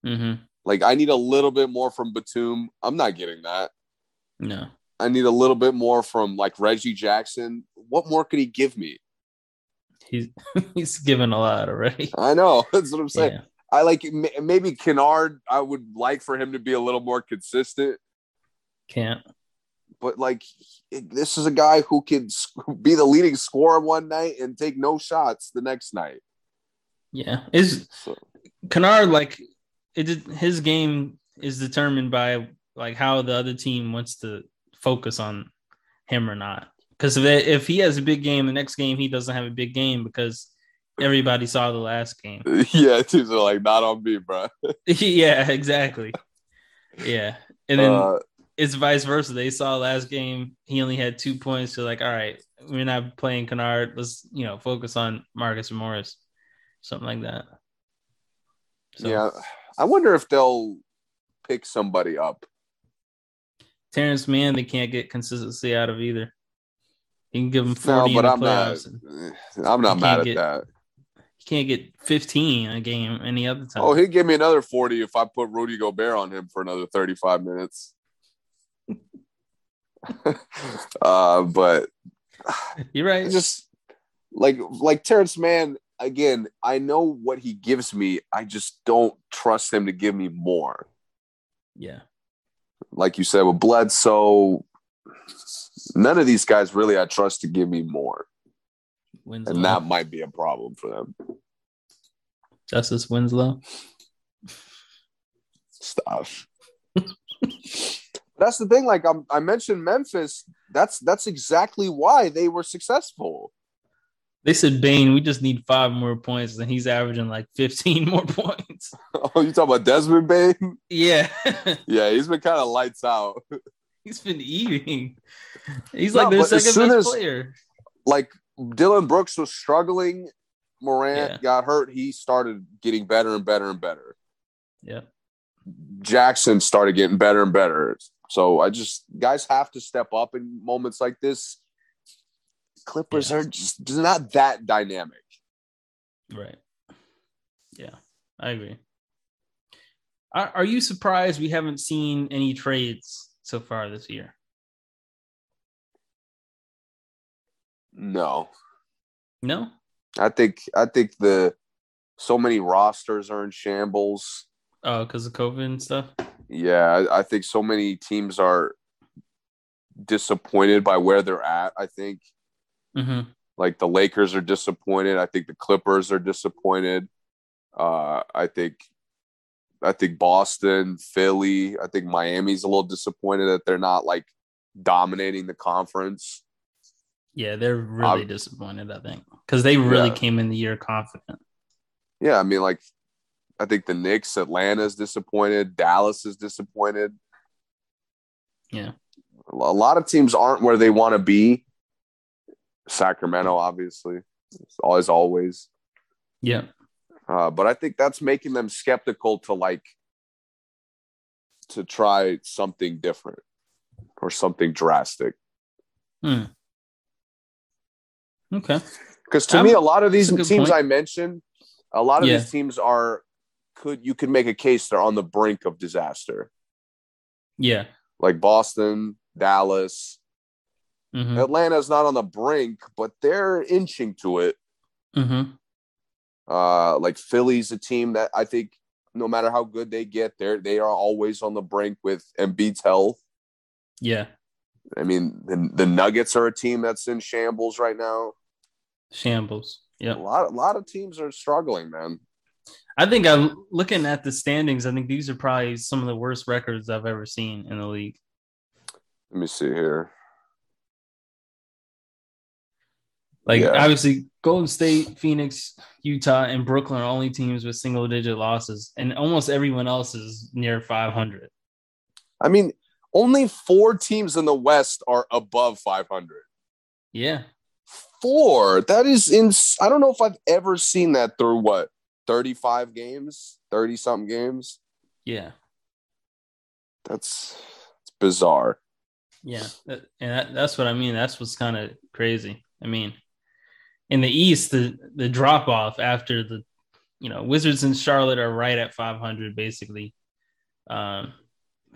Mhm. Like I need a little bit more from Batum. I'm not getting that. no. I need a little bit more from like Reggie Jackson. What more could he give me? He's [LAUGHS] he's given a lot already. [LAUGHS] I know [LAUGHS] that's what I'm saying. Yeah. I like maybe Kennard. I would like for him to be a little more consistent. Can't. But like, this is a guy who can be the leading scorer one night and take no shots the next night. Yeah. Is So, Kennard like it his game is determined by like how the other team wants to focus on him or not. Because if, if he has a big game, the next game he doesn't have a big game because everybody saw the last game. [LAUGHS] yeah, teams are like not on me, bro. [LAUGHS] yeah, exactly. Yeah. And then Uh, it's vice versa. They saw last game, he only had two points. So like, all right, we're not playing Kennard. Let's, you know, focus on Marcus Morris. Something like that. So, yeah, I wonder if they'll pick somebody up. Terance Mann, they can't get consistency out of either. You can give him No, 40 but in the I'm not. I'm not mad at get- that. You can't get 15 a game any other time. Oh, he'd give me another 40 if I put Rudy Gobert on him for another 35 minutes. [LAUGHS] uh, but [SIGHS] You're right. Just like like Terance Mann again, I know what he gives me. I just don't trust him to give me more. yeah. Like you said with Bledsoe, none of these guys really I trust to give me more. Winslow. And that might be a problem for them. Justice Winslow. stuff. that's the thing. Like I'm, I mentioned Memphis. That's that's exactly why they were successful. They said Bane, we just need five more points, and he's averaging like 15 more [LAUGHS] points. [LAUGHS] Oh, you talking about Desmond Bane? Yeah. [LAUGHS] Yeah, he's been kind of lights out. he's been eating. He's No, like their second best as- player. Like Dillon Brooks was struggling. Morant Yeah. got hurt. He started getting better and better and better. Yeah. Jackson started getting better and better. So I just guys have to step up in moments like this. Clippers Yeah. are just not that dynamic. Right. Yeah, I agree. Are, are you surprised we haven't seen any trades so far this year? No. No. I think I think the so many rosters are in shambles. Oh, because of COVID and stuff. Yeah, I, I think so many teams are disappointed by where they're at. I think Mm-hmm. like the Lakers are disappointed. I think the Clippers are disappointed. Uh, I think I think Boston, Philly, I think Miami's a little disappointed that they're not like dominating the conference. Yeah, they're really um, disappointed, I think, because they really yeah. came in the year confident. Yeah, I mean, like, I think the Knicks, Atlanta's disappointed, Dallas is disappointed. Yeah. A lot of teams aren't where they want to be. Sacramento, obviously, as always. Yeah. Uh, but I think that's making them skeptical to like to try something different or something drastic. Hmm. Okay. Because to me, a lot of these teams point. I mentioned, a lot of yeah. these teams are could you could make a case they're on the brink of disaster. Yeah. Like Boston, Dallas. Mm-hmm. Atlanta's not on the brink, but they're inching to it. Mm-hmm. Uh, like Philly's a team that I think no matter how good they get, they're they are always on the brink with Embiid's health. Yeah. I mean, the, the Nuggets are a team that's in shambles right now. Shambles. Yeah. A lot, a lot of teams are struggling, man. I think I'm looking at the standings. I think these are probably some of the worst records I've ever seen in the league. Let me see here. Like yeah. obviously, Golden State, Phoenix, Utah, and Brooklyn are only teams with single digit losses, and almost everyone else is near 500. I mean, only four teams in the West are above 500. Yeah. Four. That is in. I don't know if I've ever seen that through what 35 games, 30 something games. Yeah. That's it's bizarre. Yeah, and that, that's what I mean. That's what's kind of crazy. I mean, in the East, the the drop off after the, you know, Wizards and Charlotte are right at 500 basically. Um,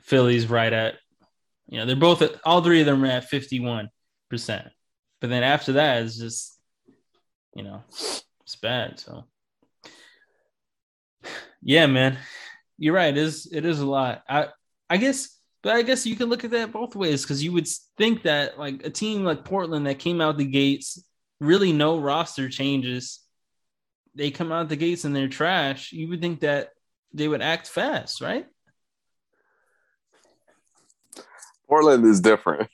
Philly's right at, you know, they're both at, all three of them are at 51 percent. But then after that, it's just, you know, it's bad. So, yeah, man, you're right. It is it is a lot. I I guess but I guess you can look at that both ways because you would think that like a team like Portland that came out the gates, really no roster changes, they come out the gates and they're trash. You would think that they would act fast, right? Portland is different.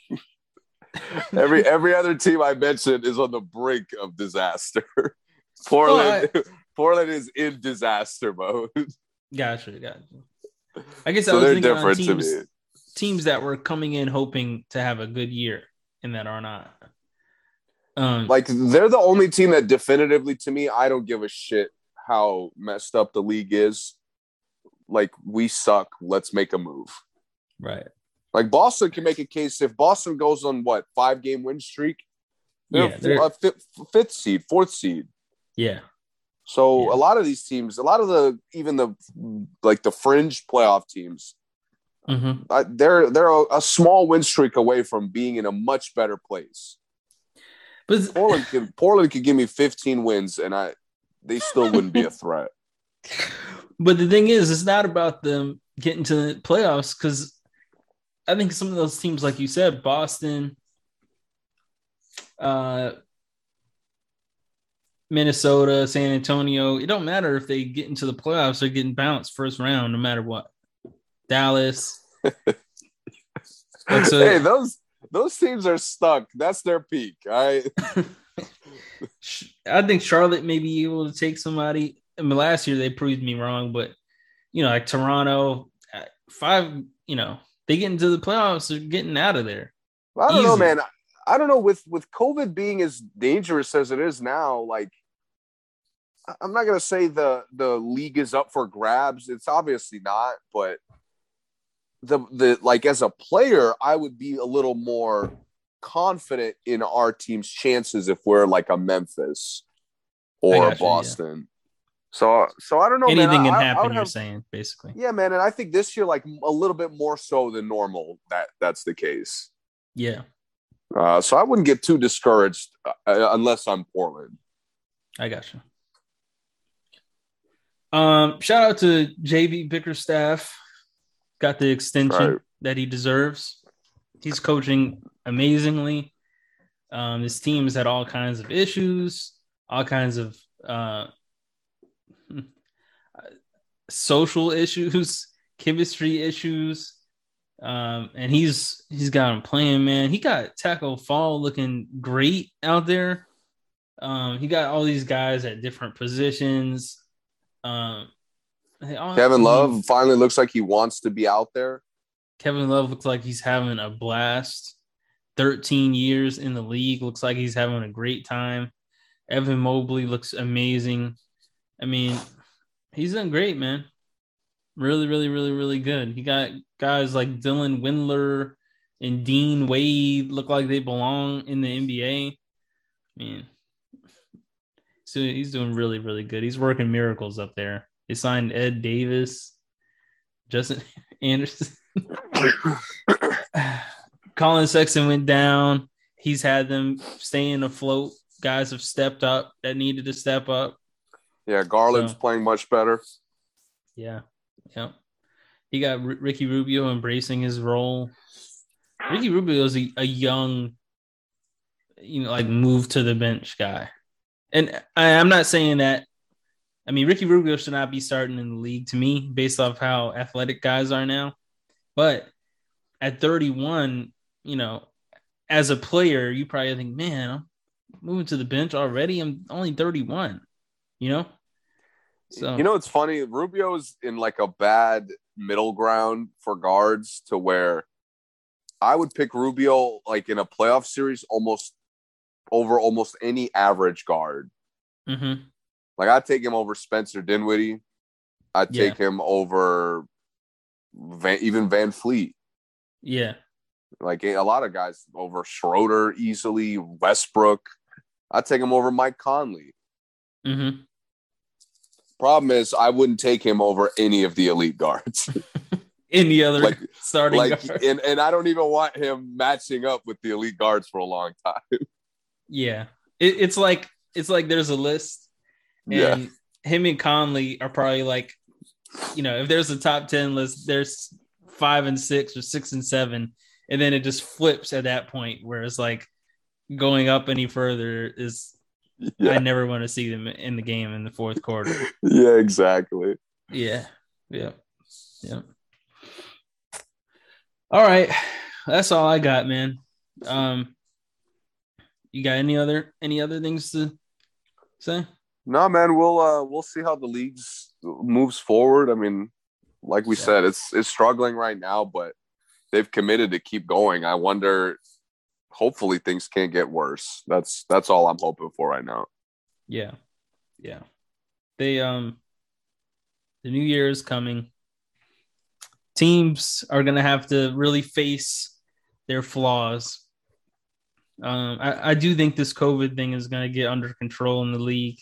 [LAUGHS] every every other team I mentioned is on the brink of disaster. [LAUGHS] Portland, oh, I, [LAUGHS] Portland is in disaster mode. Gotcha, gotcha. I guess so I was thinking on teams, teams that were coming in hoping to have a good year and that are not. Um, like they're the only team that definitively, to me, I don't give a shit how messed up the league is. Like we suck. Let's make a move. Right. Like Boston can make a case if Boston goes on what five game win streak. They're, yeah, a fifth, fifth seed, fourth seed. Yeah. So yeah. a lot of these teams, a lot of the even the like the fringe playoff teams, mm-hmm. uh, they're they're a, a, small win streak away from being in a much better place. But Portland can Portland could give me 15 wins, and I they still wouldn't be a threat. But the thing is, it's not about them getting to the playoffs because I think some of those teams, like you said, Boston, uh, Minnesota, San Antonio, it don't matter if they get into the playoffs, they're getting bounced first round, no matter what. Dallas. [LAUGHS] so, hey, those those teams are stuck. That's their peak. Right. [LAUGHS] I think Charlotte may be able to take somebody. I mean, last year they proved me wrong, but you know, like Toronto, uh, five, you know, they get into the playoffs, they're getting out of there. Well, I don't Easy. know, man. I don't know with with COVID being as dangerous as it is now. Like, I'm not gonna say the the league is up for grabs. It's obviously not, but the the like as a player, I would be a little more confident in our team's chances if we're like a Memphis or Boston. So, so I don't know. Anything man. can I, happen. I have, you're saying basically. Yeah, man, and I think this year, like a little bit more so than normal, that that's the case. Yeah. Uh, so I wouldn't get too discouraged uh, uh unless I'm Portland. I got you. Um, shout out to JB Bickerstaff, got the extension right. that he deserves. He's coaching amazingly. Um, his team's had all kinds of issues, all kinds of uh, [LAUGHS] social issues, [LAUGHS] chemistry issues. Um, and he's he's got him playing, man. He got Tacko Fall looking great out there. Um, he got all these guys at different positions. Um, Kevin Love finally looks like he wants to be out there. Kevin Love looks like he's having a blast. 13 years in the league looks like he's having a great time. Evan Mobley looks amazing. I mean, he's done great, man. Really, really, really, really good. He got guys like Dylan Windler and Dean Wade look like they belong in the NBA. I mean, so he's doing really, really good. He's working miracles up there. They signed Ed Davis, Justin [LAUGHS] Anderson. [COUGHS] Collin Sexton went down. He's had them staying afloat. Guys have stepped up that needed to step up. Yeah, Garland's so, playing much better. Yeah. Yep. He got R- Ricky Rubio embracing his role. Ricky Rubio is a, a young, you know, like move to the bench guy. And I, I'm not saying that. I mean, Ricky Rubio should not be starting in the league to me, based off how athletic guys are now. But at 31, you know, as a player, you probably think, man, I'm moving to the bench already. I'm only 31, you know? So you know it's funny, Rubio's in like a bad middle ground for guards to where I would pick Rubio like in a playoff series almost over almost any average guard. Mm-hmm. Like I'd take him over Spencer Dinwiddie. I'd yeah. take him over Van, even VanVleet. Yeah. Like a lot of guys over Schroeder easily, Westbrook. I'd take him over Mike Conley. Mm-hmm. Problem is, I wouldn't take him over any of the elite guards. [LAUGHS] any other like, starting like, guard. And, and I don't even want him matching up with the elite guards for a long time. Yeah, it, it's like it's like there's a list, and yeah. him and Conley are probably like, you know, if there's a top ten list, there's five and six or six and seven, and then it just flips at that point where it's like going up any further is yeah. I never want to see them in the game in the fourth quarter. yeah, exactly. Yeah. Yeah. Yeah. All right. That's all I got, man. Um you got any other any other things to say? No, man, we'll uh we'll see how the leagues moves forward. I mean, like we yeah. said, it's it's struggling right now, but they've committed to keep going. I wonder hopefully things can't get worse. That's that's all I'm hoping for right now. Yeah. Yeah. They um the new year is coming. Teams are gonna have to really face their flaws. Um, I, I do think this COVID thing is gonna get under control in the league.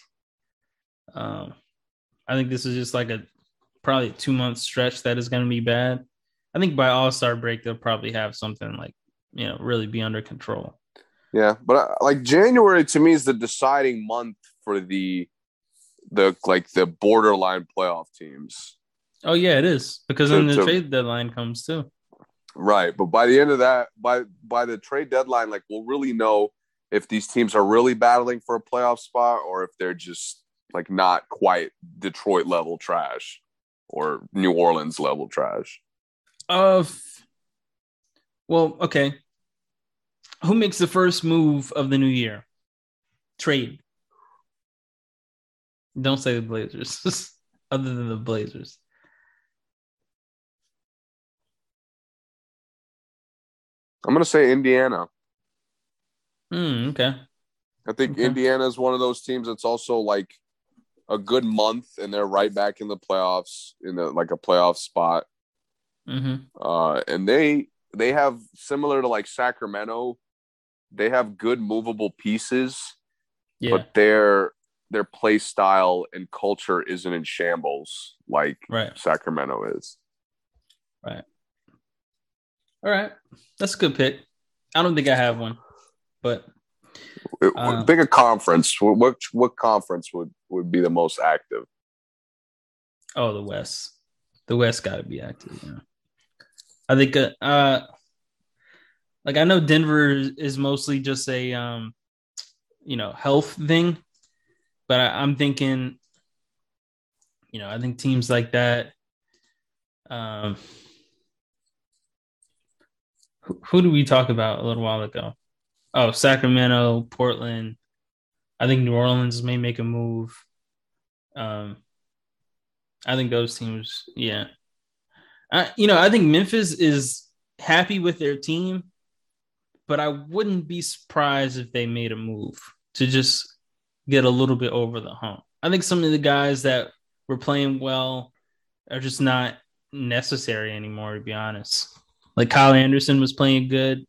Um, I think this is just like a probably a two month stretch that is gonna be bad. I think by All Star break they'll probably have something like you know really be under control. Yeah, but uh, like January to me is the deciding month for the the like the borderline playoff teams. Oh yeah, it is because then the to, trade deadline comes too. Right, but by the end of that, by by the trade deadline, like we'll really know if these teams are really battling for a playoff spot or if they're just like not quite Detroit level trash or New Orleans level trash. Of uh, well, okay. Who makes the first move of the new year? Trade. Don't say the Blazers, [LAUGHS] other than the Blazers. I'm gonna say Indiana. Hmm. okay. I think okay. Indiana is one of those teams that's also like a good month, and they're right back in the playoffs in the like a playoff spot. Mm-hmm. Uh, and they they have similar to like Sacramento, they have good movable pieces, yeah. but their their play style and culture isn't in shambles like right. Sacramento is. Right. All right, that's a good pick. I don't think I have one, but uh, pick a conference. What what conference would would be the most active? Oh, the West. The West got to be active. Yeah. I think uh, uh like I know Denver is mostly just a um you know health thing, but I, I'm thinking you know, I think teams like that. Um, who, who do we talk about a little while ago? Oh, Sacramento, Portland. I think New Orleans may make a move. Um, I think those teams, yeah. I, you know, I think Memphis is happy with their team, but I wouldn't be surprised if they made a move to just get a little bit over the hump. I think some of the guys that were playing well are just not necessary anymore, to be honest. Like Kyle Anderson was playing good.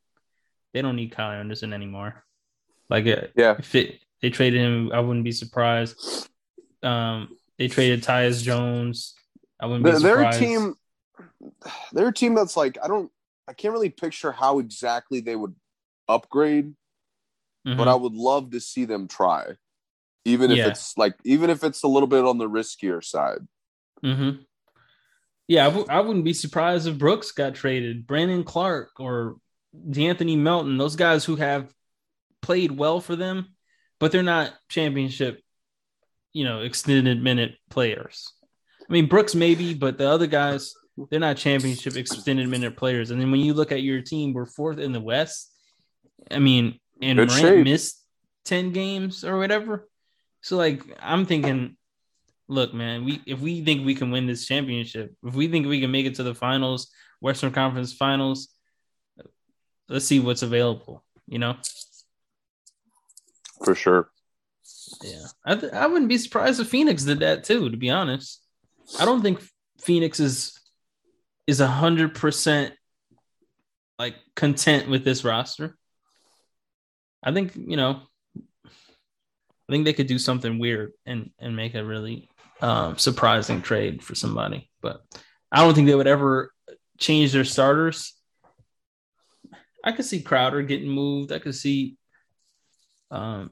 They don't need Kyle Anderson anymore. Like, uh, Yeah. if it, they traded him, I wouldn't be surprised. Um, they traded Tyus Jones. I wouldn't be They're, they're a team. They're a team that's like I don't. I can't really picture how exactly they would upgrade, Mhm. but I would love to see them try, even if Yeah. it's like even if it's a little bit on the riskier side. Mm-hmm. Yeah, I w- I wouldn't be surprised if Brooks got traded, Brandon Clarke or D'Anthony Melton, those guys who have played well for them, but they're not championship, you know, extended minute players. I mean, Brooks maybe, but the other guys, they're not championship extended minute players. And then when you look at your team, we're fourth in the West. I mean, and Good Morant shape. missed 10 games or whatever. So like I'm thinking, look, man, we if we think we can win this championship, if we think we can make it to the finals, Western Conference finals, let's see what's available, you know? For sure. Yeah. I th- I wouldn't be surprised if Phoenix did that too, to be honest. I don't think Phoenix is is a hundred percent like content with this roster. I think, you know, I think they could do something weird and and make a really um, surprising trade for somebody. But I don't think they would ever change their starters. I could see Crowder getting moved. I could see, um,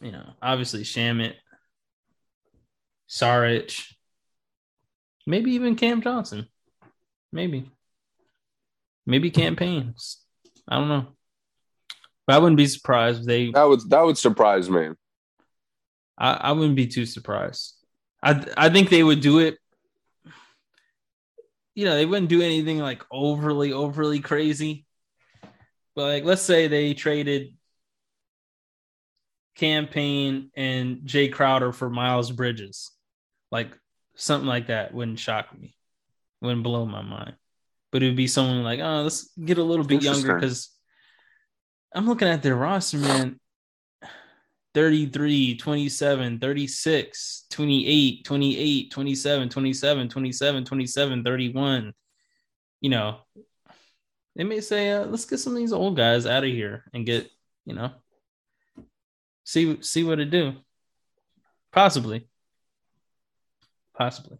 you know, obviously Shamet, Saric, maybe even Cam Johnson, maybe, maybe Cam Payne's. I don't know, but I wouldn't be surprised if they That would that would surprise me. I, I wouldn't be too surprised. I I think they would do it. You know, they wouldn't do anything like overly overly crazy. But like, let's say they traded Cam Payne and Jae Crowder for Miles Bridges, like something like that wouldn't shock me, wouldn't blow my mind. But it would be someone like, oh, let's get a little bit younger because I'm looking at their roster, man. 33, 27, 36, 28, 28, 27, 27, 27, 27, 31. You know, they may say, uh, let's get some of these old guys out of here and get, you know, see see what it do. Possibly. Possibly.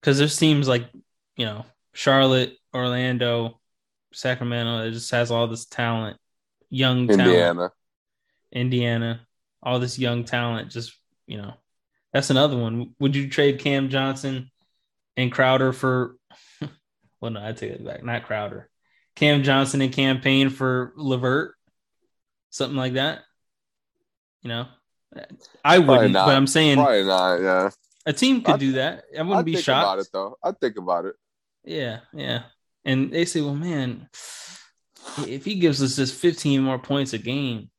Because there's teams like, you know, Charlotte, Orlando, Sacramento, it just has all this talent, young talent. Indiana. Indiana, all this young talent. Just you know, that's another one. Would you trade Cam Johnson and Crowder for? Well, no, I take it back. Not Crowder. Cam Johnson and Cam Payne for LeVert, something like that. You know, I Probably wouldn't, not. but I'm saying Probably not. Yeah. a team could I'd- do that. I wouldn't I'd be think shocked. about it though. I'd think about it. Yeah, yeah. And they say, well, man, if he gives us just 15 more points a game,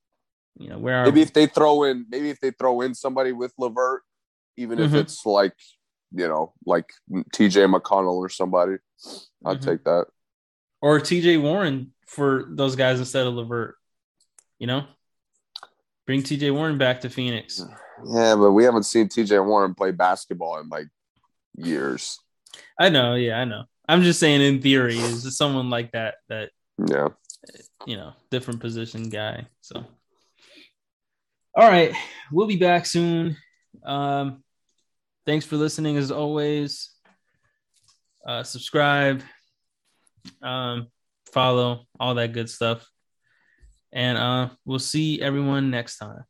you know, where are Maybe we? if they throw in, maybe if they throw in somebody with LeVert, even if Mhm. it's like, you know, like T.J. McConnell or somebody, I'd Mhm. take that. or TJ Warren for those guys instead of LeVert. You know, bring TJ Warren back to Phoenix. Yeah, but we haven't seen T.J. Warren play basketball in like years. I know, yeah, I know. I'm just saying, in theory, is someone like that that Yeah. you know, different position guy. So, all right, we'll be back soon. Um, thanks for listening as always. Uh, subscribe, um, follow, all that good stuff. And uh, we'll see everyone next time.